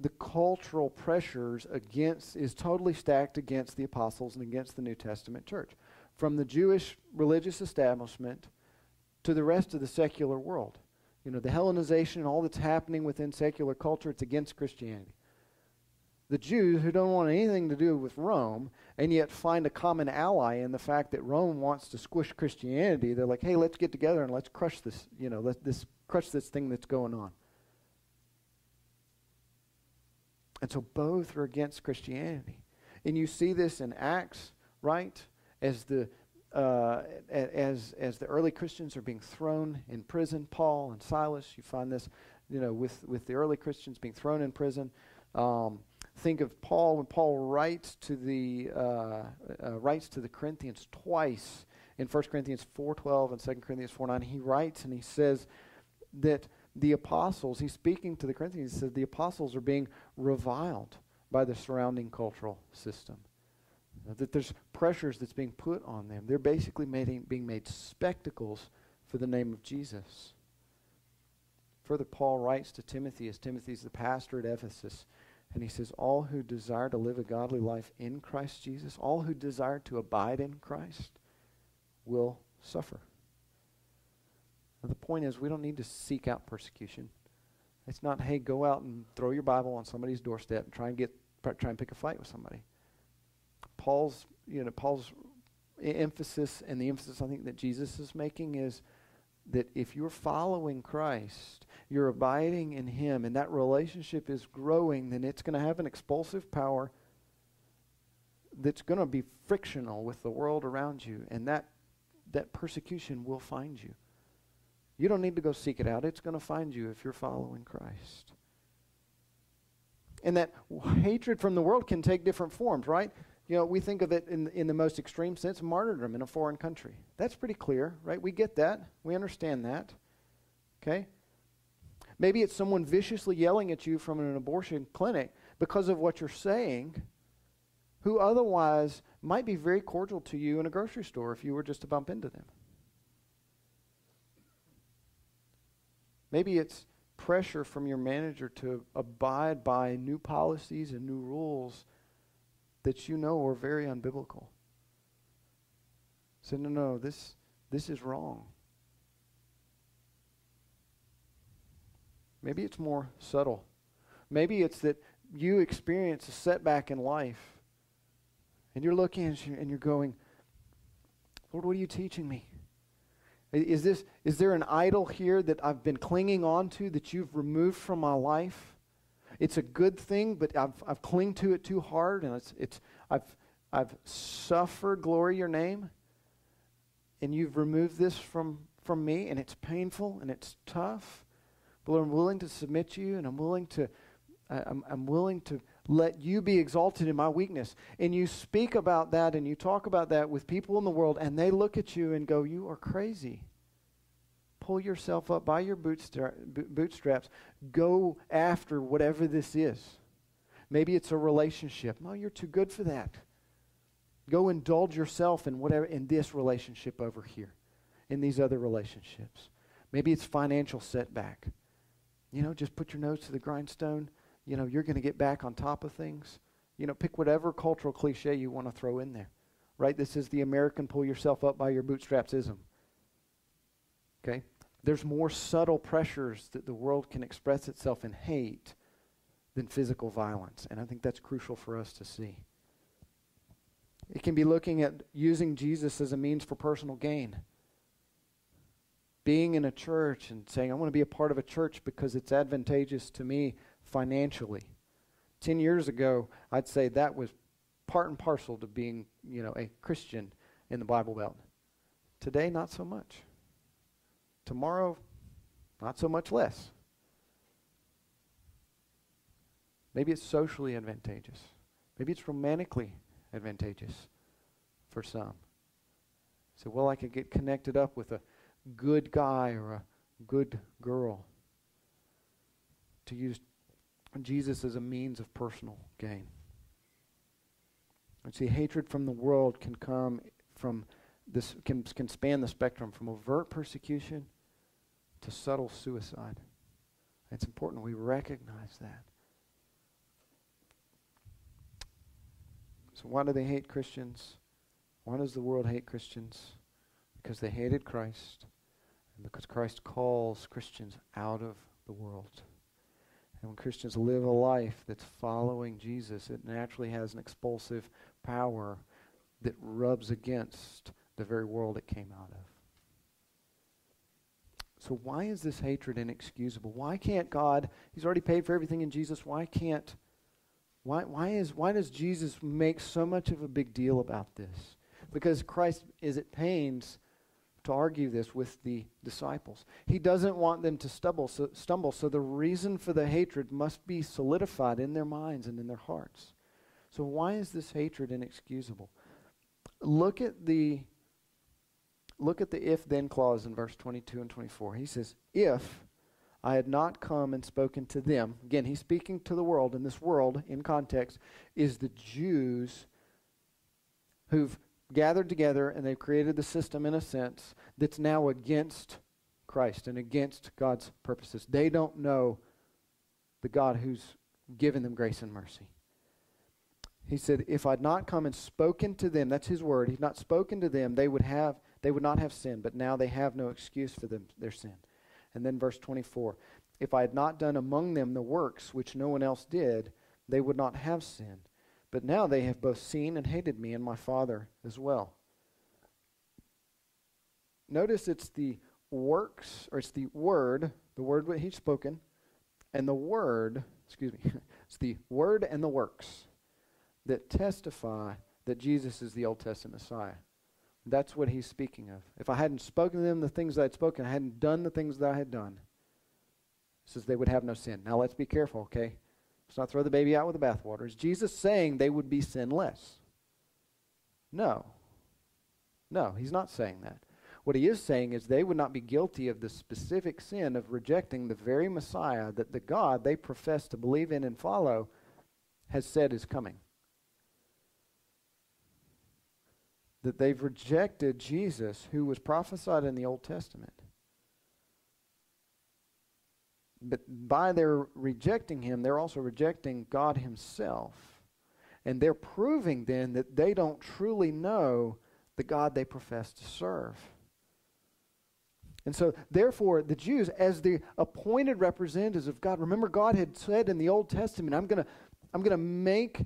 the cultural pressures against is totally stacked against the apostles and against the New Testament church. From the Jewish religious establishment to the rest of the secular world. You know, the Hellenization and all that's happening within secular culture, it's against Christianity. The Jews who don't want anything to do with Rome and yet find a common ally in the fact that Rome wants to squish Christianity, they're like, hey, let's get together and let's crush this, you know, let this crush this thing that's going on. And so both are against Christianity. And you see this in Acts, right? As the uh, as as the early Christians are being thrown in prison, Paul and Silas, you find this, you know, with with the early Christians being thrown in prison. Um, think of Paul when Paul writes to the uh, uh, writes to the Corinthians twice in 1 Corinthians 4:12 and 2 Corinthians 4:9. He writes and he says that the apostles, he's speaking to the Corinthians, he says the apostles are being reviled by the surrounding cultural system. That there's pressures that's being put on them. They're basically made, being made spectacles for the name of Jesus. Further, Paul writes to Timothy as Timothy's the pastor at Ephesus, and he says, All who desire to live a godly life in Christ Jesus, all who desire to abide in Christ, will suffer. The point is, we don't need to seek out persecution. It's not, hey, go out and throw your Bible on somebody's doorstep and try and get try and pick a fight with somebody. Paul's, you know, Paul's emphasis and the emphasis I think that Jesus is making is that if you're following Christ, you're abiding in Him, and that relationship is growing, then it's going to have an expulsive power that's going to be frictional with the world around you, and that that persecution will find you. You don't need to go seek it out. It's going to find you if you're following Christ. And that hatred from the world can take different forms, right? You know, we think of it in, in the most extreme sense, martyrdom in a foreign country. That's pretty clear, right? We get that. We understand that. Okay? Maybe it's someone viciously yelling at you from an abortion clinic because of what you're saying, who otherwise might be very cordial to you in a grocery store if you were just to bump into them. Maybe it's pressure from your manager to abide by new policies and new rules that you know are very unbiblical. Say, no, no, this, this is wrong. Maybe it's more subtle. Maybe it's that you experience a setback in life and you're looking and you're going, Lord, what are you teaching me? Is, this, is there an idol here that I've been clinging on to that you've removed from my life? It's a good thing, but I've, I've clinged to it too hard, and it's, it's, I've, I've suffered, glory your name, and you've removed this from, from me, and it's painful and it's tough. But Lord, I'm willing to submit to you, and I'm willing to, I'm, I'm willing to let you be exalted in my weakness. And you speak about that and you talk about that with people in the world, and they look at you and go, You are crazy. Pull yourself up by your bootstraps. Go after whatever this is. Maybe it's a relationship. No, you're too good for that. Go indulge yourself in whatever in this relationship over here, in these other relationships. Maybe it's financial setback. You know, just put your nose to the grindstone you know, you're going to get back on top of things. You know, pick whatever cultural cliche you want to throw in there. Right? This is the American pull yourself up by your bootstrapsism. Okay? There's more subtle pressures that the world can express itself in hate than physical violence. And I think that's crucial for us to see. It can be looking at using Jesus as a means for personal gain. Being in a church and saying, I want to be a part of a church because it's advantageous to me financially. Ten years ago, I'd say that was part and parcel to being, you know, a Christian in the Bible Belt. Today, not so much. Tomorrow, not so much less. Maybe it's socially advantageous. Maybe it's romantically advantageous for some. So, well, I could get connected up with a good guy or a good girl. To use Jesus as a means of personal gain. And see, hatred from the world can come from this can, can span the spectrum from overt persecution to subtle suicide. It's important we recognize that. So why do they hate Christians? Why does the world hate Christians? Because they hated Christ and because Christ calls Christians out of the world. And when Christians live a life that's following Jesus, it naturally has an expulsive power that rubs against the very world it came out of. So why is this hatred inexcusable? Why can't God, he's already paid for everything in Jesus, why can't why why is why does Jesus make so much of a big deal about this? Because Christ is at pains to argue this with the disciples. He doesn't want them to stumble so, stumble, so the reason for the hatred must be solidified in their minds and in their hearts. So why is this hatred inexcusable? Look at the look at the if then clause in verse 22 and 24. He says, "If I had not come and spoken to them." Again, he's speaking to the world, and this world in context is the Jews who've gathered together and they've created the system in a sense that's now against Christ and against God's purposes. They don't know the God who's given them grace and mercy. He said, If I'd not come and spoken to them, that's his word, he's not spoken to them, they would have they would not have sinned, but now they have no excuse for them, their sin. And then verse 24 If I had not done among them the works which no one else did, they would not have sinned. But now they have both seen and hated me and my Father as well. Notice it's the works, or it's the word, the word what he's spoken, and the word, excuse me, it's the word and the works that testify that Jesus is the Old Testament Messiah. That's what he's speaking of. If I hadn't spoken to them the things that I'd spoken, I hadn't done the things that I had done, says they would have no sin. Now let's be careful, okay? Let's not throw the baby out with the bathwater. Is Jesus saying they would be sinless? No. No, he's not saying that. What he is saying is they would not be guilty of the specific sin of rejecting the very Messiah that the God they profess to believe in and follow has said is coming. That they've rejected Jesus, who was prophesied in the Old Testament. But by their rejecting him, they're also rejecting God himself. And they're proving then that they don't truly know the God they profess to serve. And so, therefore, the Jews, as the appointed representatives of God, remember, God had said in the Old Testament, I'm going to I'm going to make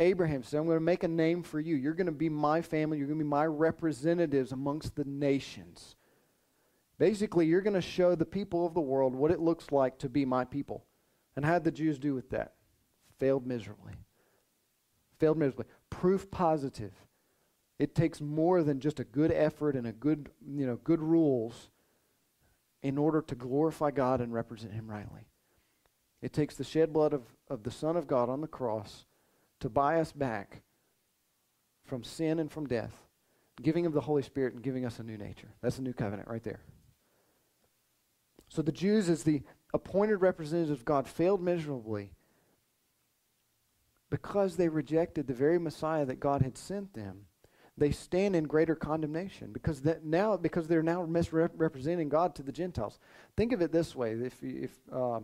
Abraham say, I'm going to make a name for you. You're going to be my family. You're going to be my representatives amongst the nations. Basically, you're going to show the people of the world what it looks like to be my people. And how did the Jews do with that? Failed miserably. Failed miserably. Proof positive. It takes more than just a good effort and a good, you know, good rules in order to glorify God and represent Him rightly. It takes the shed blood of, of the Son of God on the cross to buy us back from sin and from death, giving of the Holy Spirit and giving us a new nature. That's a new covenant right there. So the Jews, as the appointed representatives of God, failed miserably because they rejected the very Messiah that God had sent them. They stand in greater condemnation because that now because they're now misrepresenting God to the Gentiles. Think of it this way: if if uh,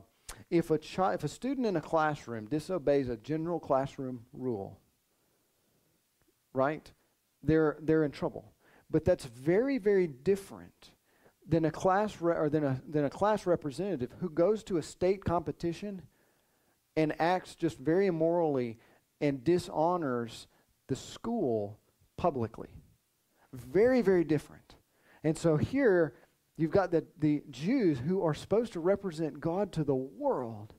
if a child, if a student in a classroom disobeys a general classroom rule, right? They're they're in trouble. But that's very very different than a class re- or than a than a class representative who goes to a state competition and acts just very immorally and dishonors the school publicly. Very very different. And so here you've got the, the Jews who are supposed to represent God to the world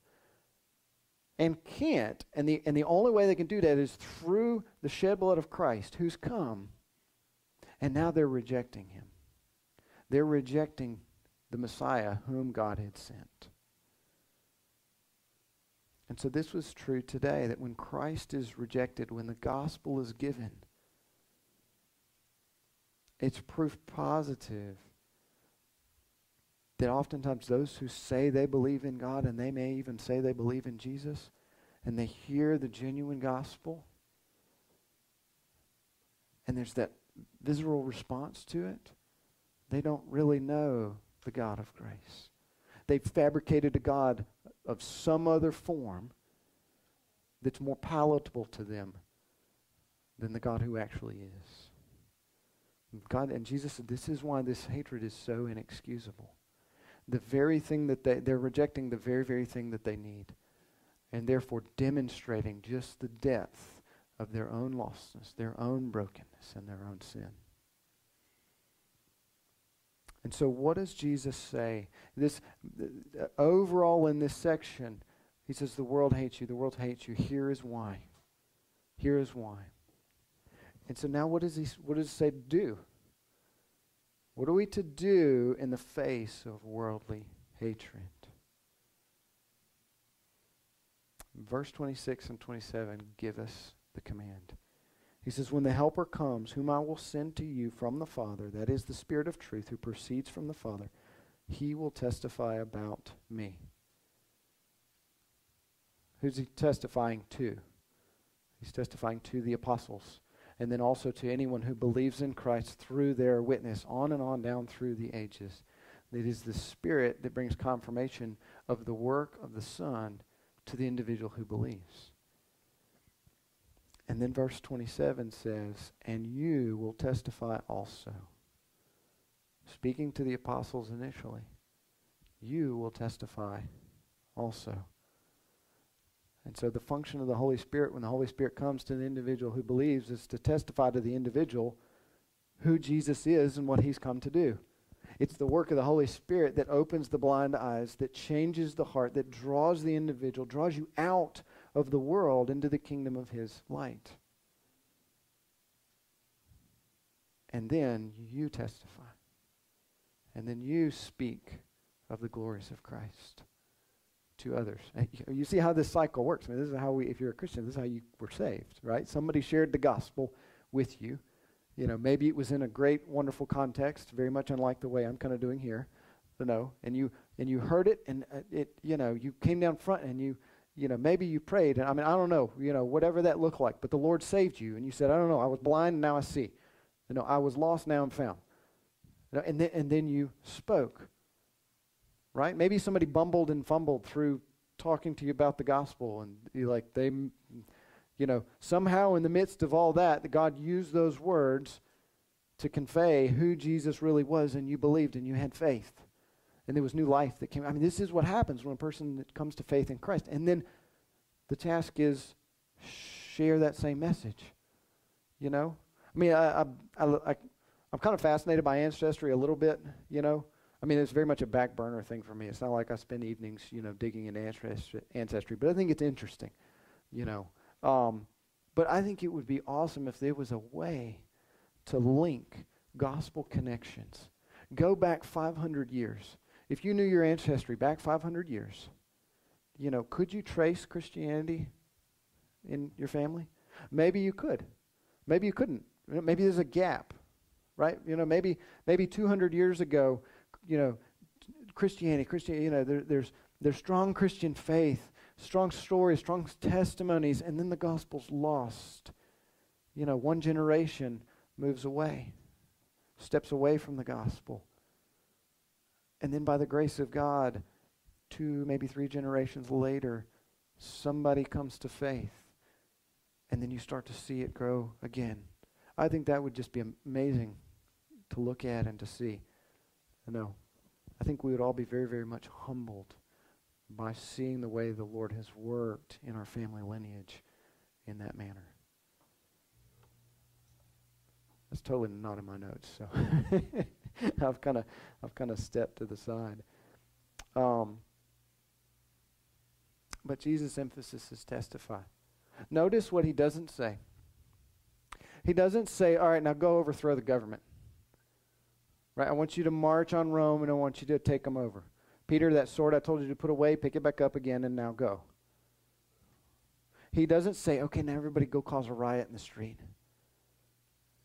and can't. And the, and the only way they can do that is through the shed blood of Christ who's come. And now they're rejecting him. They're rejecting the Messiah whom God had sent. And so this was true today that when Christ is rejected, when the gospel is given, it's proof positive that oftentimes those who say they believe in God and they may even say they believe in Jesus and they hear the genuine gospel and there's that visceral response to it, they don't really know the God of grace. They've fabricated a God of some other form that's more palatable to them than the God who actually is. God and Jesus said, This is why this hatred is so inexcusable. The very thing that they, they're rejecting the very, very thing that they need. And therefore demonstrating just the depth of their own lostness, their own brokenness, and their own sin. And so, what does Jesus say? This uh, overall in this section, he says, "The world hates you. The world hates you. Here is why. Here is why." And so now, what does he? What does he say to do? What are we to do in the face of worldly hatred? Verse 26 and 27 give us the command. He says, When the Helper comes, whom I will send to you from the Father, that is the Spirit of truth who proceeds from the Father, he will testify about me. Who's he testifying to? He's testifying to the apostles, and then also to anyone who believes in Christ through their witness, on and on down through the ages. It is the Spirit that brings confirmation of the work of the Son to the individual who believes. And then verse 27 says, And you will testify also. Speaking to the apostles initially, you will testify also. And so the function of the Holy Spirit, when the Holy Spirit comes to the individual who believes, is to testify to the individual who Jesus is and what he's come to do. It's the work of the Holy Spirit that opens the blind eyes, that changes the heart, that draws the individual, draws you out of the world into the kingdom of his light. And then you testify. And then you speak of the glories of Christ. to others. You see how this cycle works. I mean, this is how we, if you're a Christian, this is how you were saved, right? Somebody shared the gospel with you. You know, maybe it was in a great, wonderful context, very much unlike the way I'm kind of doing here. You know, and you and you heard it, and uh, it, you know, you came down front, and you, you know, maybe you prayed, and I mean, I don't know, you know, whatever that looked like, but the Lord saved you, and you said, I don't know, I was blind, and now I see. You know, I was lost, now I'm found. You know, and then and then you spoke right? Maybe somebody bumbled and fumbled through talking to you about the gospel, and you like they, you know, somehow in the midst of all that, God used those words to convey who Jesus really was, and you believed and you had faith, and there was new life that came. I mean, this is what happens when a person comes to faith in Christ, and then the task is share that same message. You know, I mean, I, I, I, I'm kind of fascinated by ancestry a little bit. You know I mean, it's very much a back burner thing for me. It's not like I spend evenings, you know, digging in ancestry, but I think it's interesting, you know. Um, but I think it would be awesome if there was a way to link gospel connections. Go back 500 years. If you knew your ancestry back 500 years, you know, could you trace Christianity in your family? Maybe you could. Maybe you couldn't. Maybe there's a gap, right? You know, maybe maybe 200 years ago you know, Christianity, Christianity, you know, there, there's, there's strong Christian faith, strong stories, strong testimonies, and then the gospel's lost. You know, one generation moves away, steps away from the gospel. And then by the grace of God, two, maybe three generations later, somebody comes to faith. And then you start to see it grow again. I think that would just be amazing to look at and to see. No. I think we would all be very, very much humbled by seeing the way the Lord has worked in our family lineage in that manner. That's totally not in my notes, so I've kind of I've kind of stepped to the side. Um, but Jesus' emphasis is testify. Notice what he doesn't say. He doesn't say, "All right, now go overthrow the government." Right? I want you to march on Rome and I want you to take them over. Peter, that sword I told you to put away, pick it back up again and now go. He doesn't say, okay, now everybody go cause a riot in the street.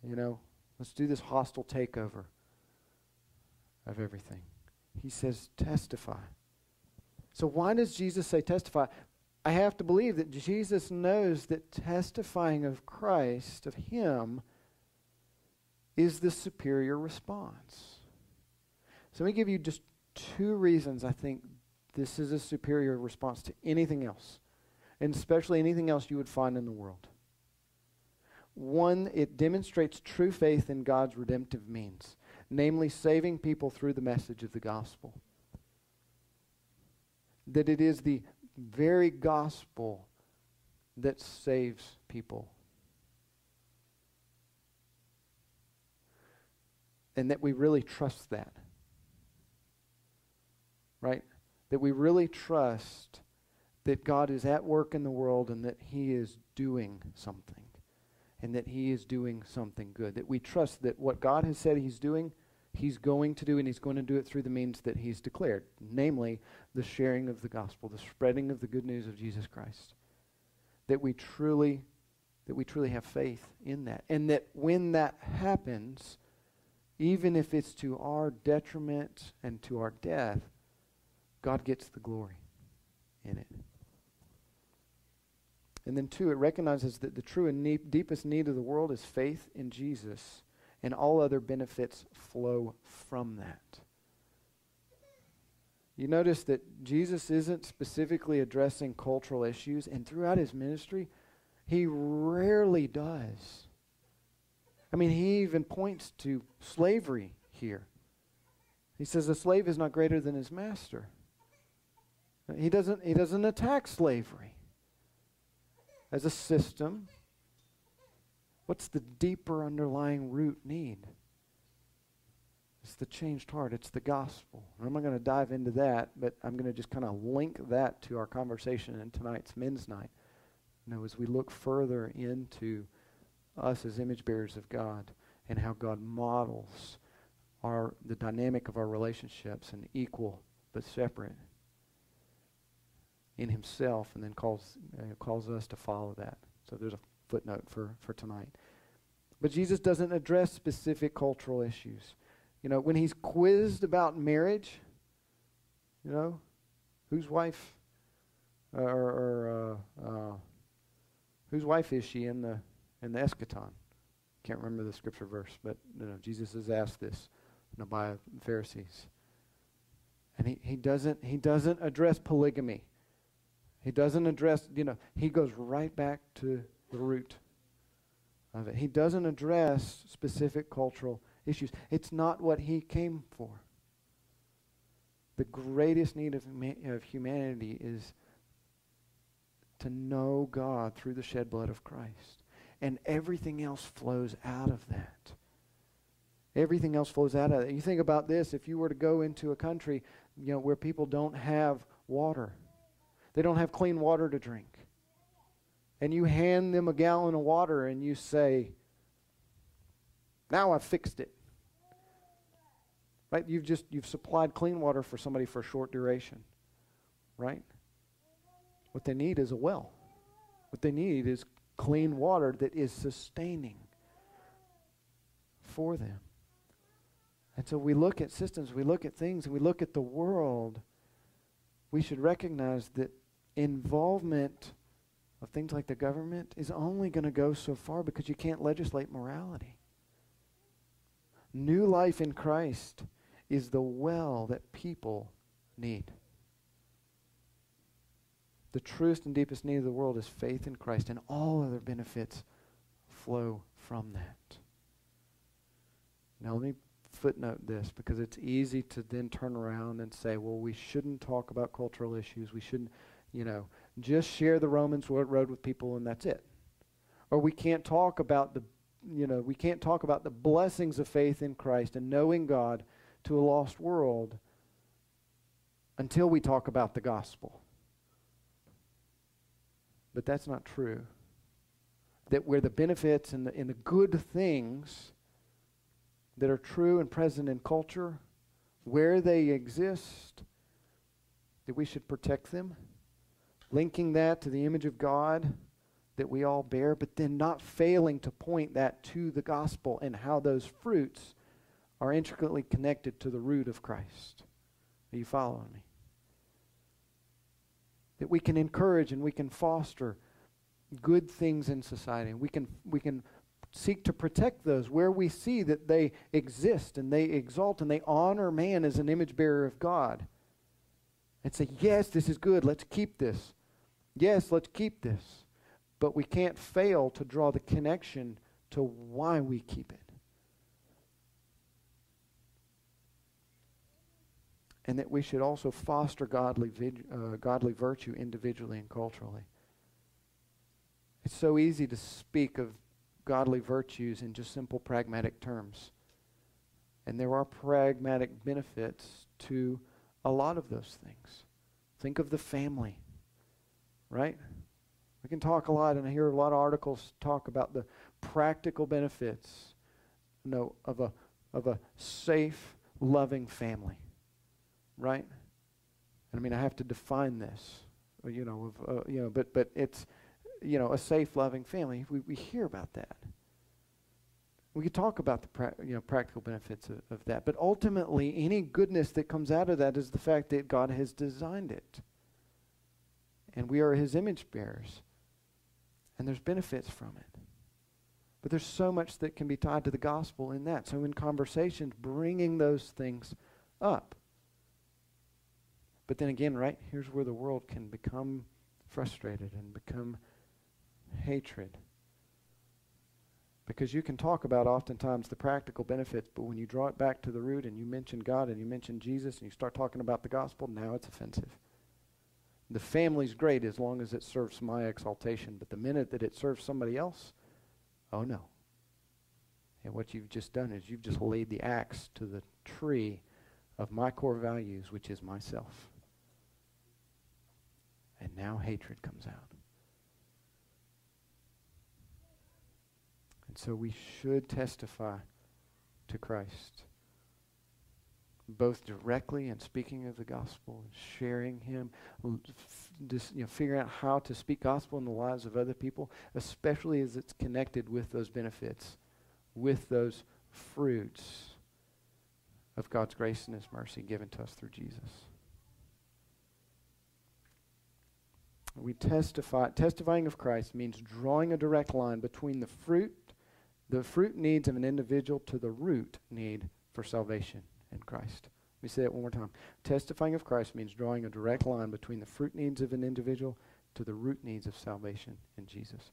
You know, let's do this hostile takeover of everything. He says, testify. So, why does Jesus say testify? I have to believe that Jesus knows that testifying of Christ, of Him, is the superior response. So let me give you just two reasons I think this is a superior response to anything else, and especially anything else you would find in the world. One, it demonstrates true faith in God's redemptive means, namely saving people through the message of the gospel. That it is the very gospel that saves people and that we really trust that. Right? That we really trust that God is at work in the world and that He is doing something. And that He is doing something good. That we trust that what God has said He's doing, He's going to do, and He's going to do it through the means that He's declared, namely the sharing of the gospel, the spreading of the good news of Jesus Christ. That we truly that we truly have faith in that. And that when that happens, even if it's to our detriment and to our death, God gets the glory in it. And then, two, it recognizes that the true and ne- deepest need of the world is faith in Jesus, and all other benefits flow from that. You notice that Jesus isn't specifically addressing cultural issues, and throughout his ministry, he rarely does. I mean, he even points to slavery here. He says a slave is not greater than his master. He doesn't, he doesn't attack slavery as a system. What's the deeper underlying root need? It's the changed heart. It's the gospel. And I'm not going to dive into that, but I'm going to just kind of link that to our conversation in tonight's men's night. You know, as we look further into us as image bearers of God and how God models our the dynamic of our relationships and equal but separate. in himself and then calls, uh, calls us to follow that. So there's a footnote for, for tonight. But Jesus doesn't address specific cultural issues. You know, when he's quizzed about marriage, you know, whose wife or, or uh, uh, whose wife is she in the in the eschaton? Can't remember the scripture verse, but you know, Jesus is asked this you know, by Pharisees. And he, he doesn't he doesn't address polygamy. He doesn't address, you know, he goes right back to the root of it. He doesn't address specific cultural issues. It's not what he came for. The greatest need of, of humanity is to know God through the shed blood of Christ. And everything else flows out of that. Everything else flows out of that. You think about this if you were to go into a country you know, where people don't have water, they don't have clean water to drink. And you hand them a gallon of water and you say, Now I've fixed it. Right? You've just you've supplied clean water for somebody for a short duration. Right? What they need is a well. What they need is clean water that is sustaining for them. And so we look at systems, we look at things, and we look at the world. We should recognize that involvement of things like the government is only going to go so far because you can't legislate morality. New life in Christ is the well that people need. The truest and deepest need of the world is faith in Christ, and all other benefits flow from that. Now, let me footnote this because it's easy to then turn around and say, well, we shouldn't talk about cultural issues. We shouldn't, you know, just share the Romans road with people and that's it. Or we can't talk about the, you know, we can't talk about the blessings of faith in Christ and knowing God to a lost world until we talk about the gospel. But that's not true. That where the benefits and the, and the good things that are true and present in culture, where they exist, that we should protect them, linking that to the image of God that we all bear, but then not failing to point that to the gospel and how those fruits are intricately connected to the root of Christ. Are you following me? That we can encourage and we can foster good things in society. We can, we can seek to protect those where we see that they exist and they exalt and they honor man as an image bearer of God. And say, yes, this is good. Let's keep this. Yes, let's keep this. But we can't fail to draw the connection to why we keep it. And that we should also foster godly, uh, godly virtue individually and culturally. It's so easy to speak of godly virtues in just simple pragmatic terms. And there are pragmatic benefits to a lot of those things. Think of the family, right? We can talk a lot, and I hear a lot of articles talk about the practical benefits, you know, of a of a safe, loving family, right? And I mean, I have to define this, you know, of, uh, you know, but but it's you know, a safe, loving family. We, we hear about that. We could talk about the you know, practical benefits of, of that. But ultimately, any goodness that comes out of that is the fact that God has designed it. And we are his image bearers. And there's benefits from it. But there's so much that can be tied to the gospel in that. So in conversations, bringing those things up. But then again, right, here's where the world can become frustrated and become hatred. Because you can talk about oftentimes the practical benefits, but when you draw it back to the root and you mention God and you mention Jesus and you start talking about the gospel, now it's offensive. The family's great as long as it serves my exaltation, but the minute that it serves somebody else, oh no. And what you've just done is you've just laid the axe to the tree of my core values, which is myself. And now hatred comes out. And so we should testify to Christ. Both directly and speaking of the gospel and sharing him just you know figuring out how to speak gospel in the lives of other people especially as it's connected with those benefits with those fruits of God's grace and his mercy given to us through Jesus. We testify testifying of Christ means drawing a direct line between the fruit the fruit needs of an individual to the root need for salvation in Christ. Let me say it one more time. Testifying of Christ means drawing a direct line between the fruit needs of an individual to the root needs of salvation in Jesus.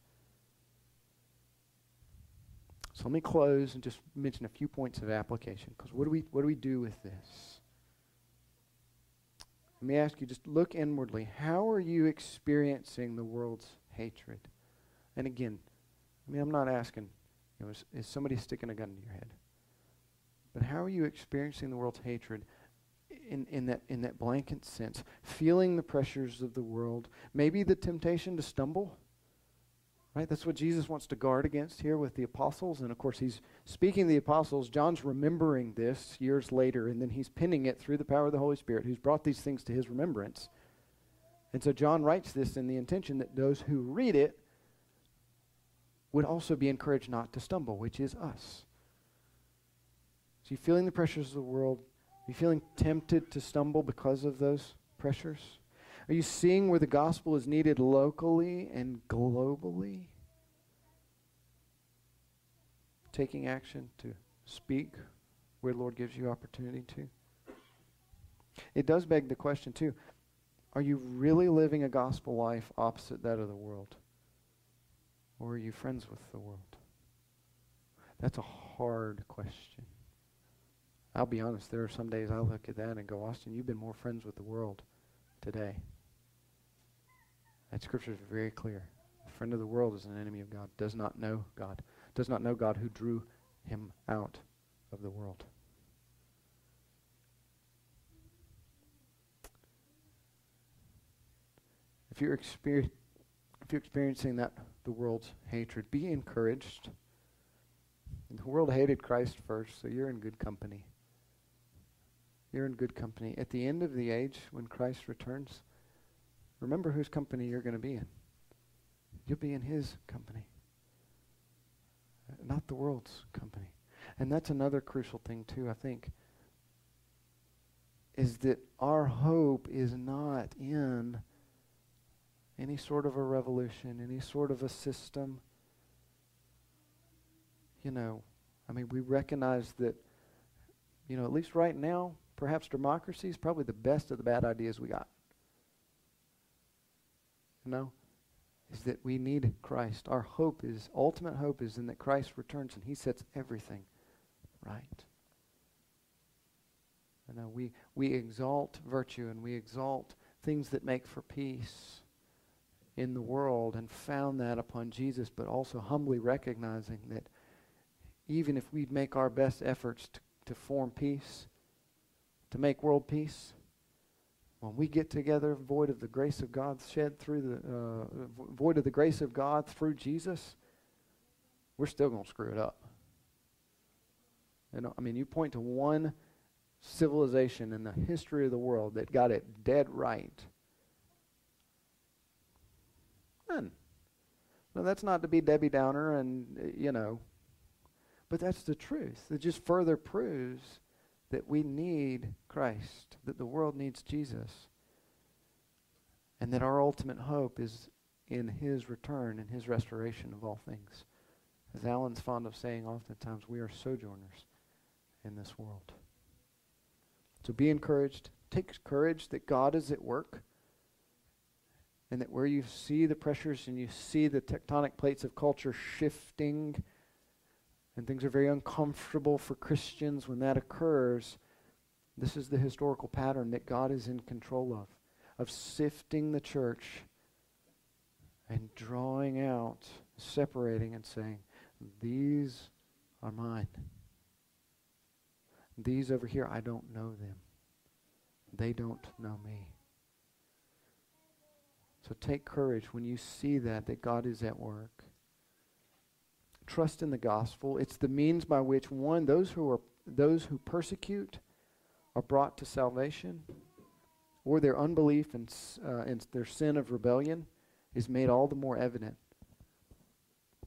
So let me close and just mention a few points of application. Because what do we what do we do with this? Let me ask you, just look inwardly. How are you experiencing the world's hatred? And again, I mean, I'm not asking, you know, is, is somebody sticking a gun to your head? But how are you experiencing the world's hatred in, in, that, in that blanket sense? Feeling the pressures of the world, maybe the temptation to stumble. Right? That's what Jesus wants to guard against here with the apostles. And of course, he's speaking to the apostles. John's remembering this years later, and then he's pinning it through the power of the Holy Spirit, who's brought these things to his remembrance. And so John writes this in the intention that those who read it would also be encouraged not to stumble, which is us. You feeling the pressures of the world? Are you feeling tempted to stumble because of those pressures? Are you seeing where the gospel is needed locally and globally? Taking action to speak where the Lord gives you opportunity to? It does beg the question, too are you really living a gospel life opposite that of the world? Or are you friends with the world? That's a hard question. I'll be honest, there are some days I look at that and go, Austin, you've been more friends with the world today. That scripture is very clear. A friend of the world is an enemy of God, does not know God, does not know God who drew him out of the world. If you're, exper- if you're experiencing that, the world's hatred, be encouraged. The world hated Christ first, so you're in good company. You're in good company. At the end of the age, when Christ returns, remember whose company you're going to be in. You'll be in his company, not the world's company. And that's another crucial thing, too, I think, is that our hope is not in any sort of a revolution, any sort of a system. You know, I mean, we recognize that, you know, at least right now, perhaps democracy is probably the best of the bad ideas we got. You know, is that we need Christ. Our hope is, ultimate hope is in that Christ returns and he sets everything right. You know, we, we exalt virtue and we exalt things that make for peace in the world and found that upon Jesus, but also humbly recognizing that even if we make our best efforts to, to form peace, to make world peace. When we get together, void of the grace of God shed through the uh, void of the grace of God through Jesus, we're still going to screw it up. Know, I mean, you point to one civilization in the history of the world that got it dead right. None. No, that's not to be Debbie Downer and, you know, but that's the truth. It just further proves that we need Christ, that the world needs Jesus, and that our ultimate hope is in his return and his restoration of all things. As Alan's fond of saying oftentimes, we are sojourners in this world. So be encouraged. Take courage that God is at work. And that where you see the pressures and you see the tectonic plates of culture shifting, and things are very uncomfortable for Christians when that occurs, this is the historical pattern that God is in control of, of sifting the church and drawing out, separating, and saying, These are mine. These over here, I don't know them. They don't know me. So take courage when you see that, that God is at work trust in the gospel. It's the means by which one those who are those who persecute are brought to salvation, or their unbelief and, uh, and their sin of rebellion is made all the more evident.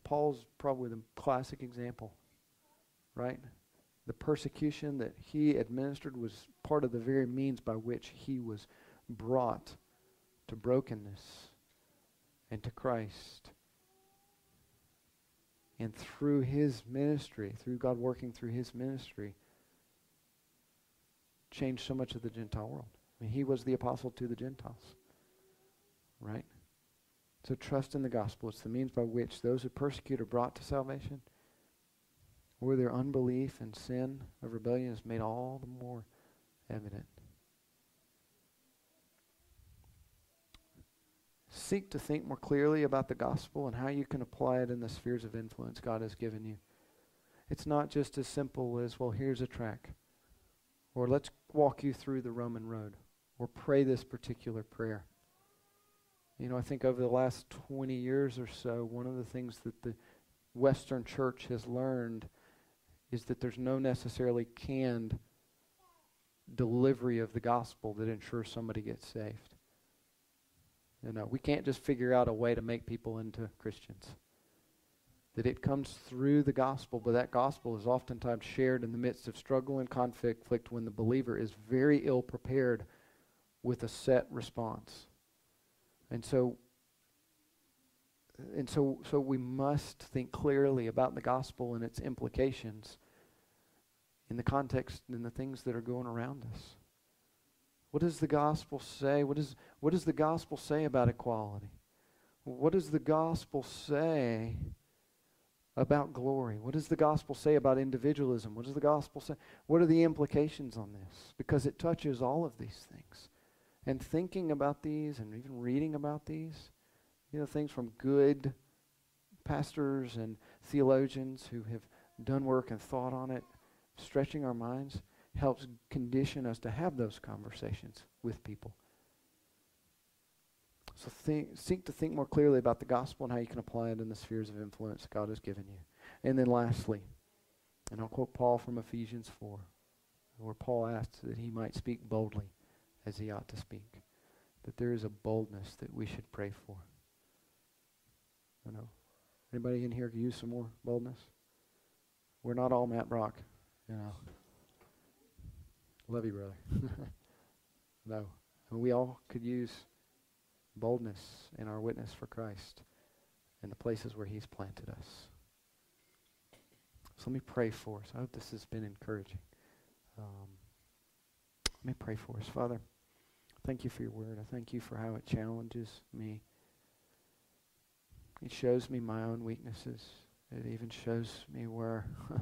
Paul's probably the classic example, right? The persecution that he administered was part of the very means by which he was brought to brokenness and to Christ. And through his ministry, through God working through his ministry, changed so much of the Gentile world. I mean, he was the apostle to the Gentiles. Right? So trust in the gospel. It's the means by which those who persecute are brought to salvation, or their unbelief and sin of rebellion is made all the more evident. Seek to think more clearly about the gospel and how you can apply it in the spheres of influence God has given you. It's not just as simple as, well, here's a track, or let's walk you through the Roman road, or pray this particular prayer. You know, I think over the last 20 years or so, one of the things that the Western church has learned is that there's no necessarily canned delivery of the gospel that ensures somebody gets saved. You uh, know, we can't just figure out a way to make people into Christians. That it comes through the gospel, but that gospel is oftentimes shared in the midst of struggle and conflict when the believer is very ill prepared with a set response. And so and so so we must think clearly about the gospel and its implications in the context and the things that are going around us. What does the gospel say? What, is, what does the gospel say about equality? What does the gospel say about glory? What does the gospel say about individualism? What does the gospel say? What are the implications on this? Because it touches all of these things. And thinking about these and even reading about these, you know, things from good pastors and theologians who have done work and thought on it, stretching our minds helps condition us to have those conversations with people. So think, seek to think more clearly about the gospel and how you can apply it in the spheres of influence God has given you. And then lastly, and I'll quote Paul from Ephesians 4, where Paul asks that he might speak boldly as he ought to speak. That there is a boldness that we should pray for. I know. Anybody in here could use some more boldness? We're not all Matt Brock, you know. Love you, brother. no. And we all could use boldness in our witness for Christ in the places where He's planted us. So let me pray for us. I hope this has been encouraging. Um, let me pray for us. Father, thank you for your word. I thank you for how it challenges me. It shows me my own weaknesses. It even shows me where,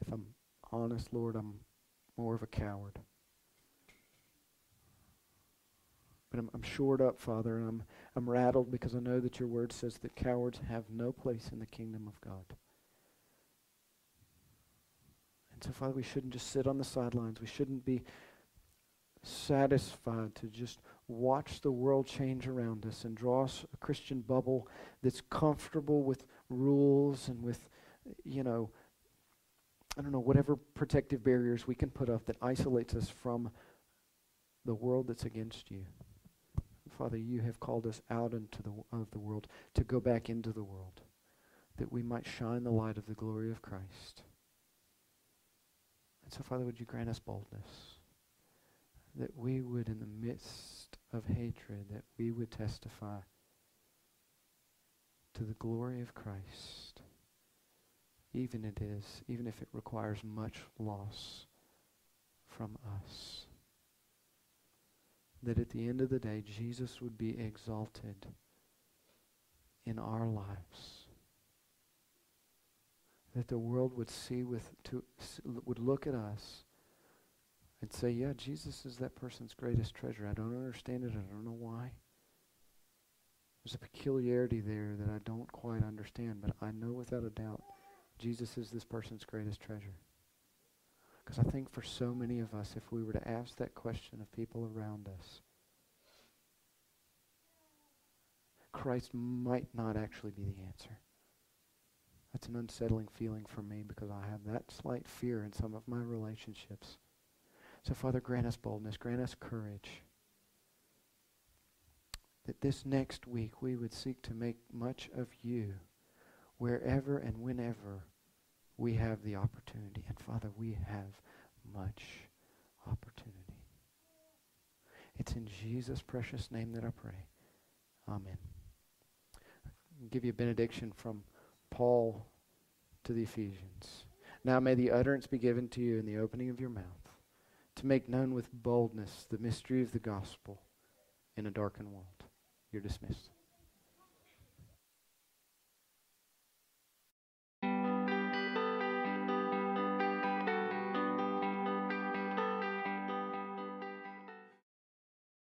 if I'm honest, Lord, I'm more of a coward. But I'm, I'm shored up, Father, and I'm, I'm rattled because I know that your word says that cowards have no place in the kingdom of God. And so, Father, we shouldn't just sit on the sidelines. We shouldn't be satisfied to just watch the world change around us and draw us a Christian bubble that's comfortable with rules and with, you know, I don't know, whatever protective barriers we can put up that isolates us from the world that's against you. Father, you have called us out into the, of the world to go back into the world, that we might shine the light of the glory of Christ. And so, Father, would you grant us boldness, that we would, in the midst of hatred, that we would testify to the glory of Christ even it is, even if it requires much loss from us. That at the end of the day, Jesus would be exalted in our lives. That the world would see with, to, would look at us and say, yeah, Jesus is that person's greatest treasure. I don't understand it. I don't know why. There's a peculiarity there that I don't quite understand, but I know without a doubt Jesus is this person's greatest treasure. Because I think for so many of us, if we were to ask that question of people around us, Christ might not actually be the answer. That's an unsettling feeling for me because I have that slight fear in some of my relationships So, Father, grant us boldness, grant us courage. That this next week we would seek to make much of you wherever and whenever we have the opportunity. And Father, we have much opportunity. It's in Jesus' precious name that I pray. Amen. I'll give you a benediction from Paul to the Ephesians. Now may the utterance be given to you in the opening of your mouth to make known with boldness the mystery of the gospel in a darkened world. You're dismissed.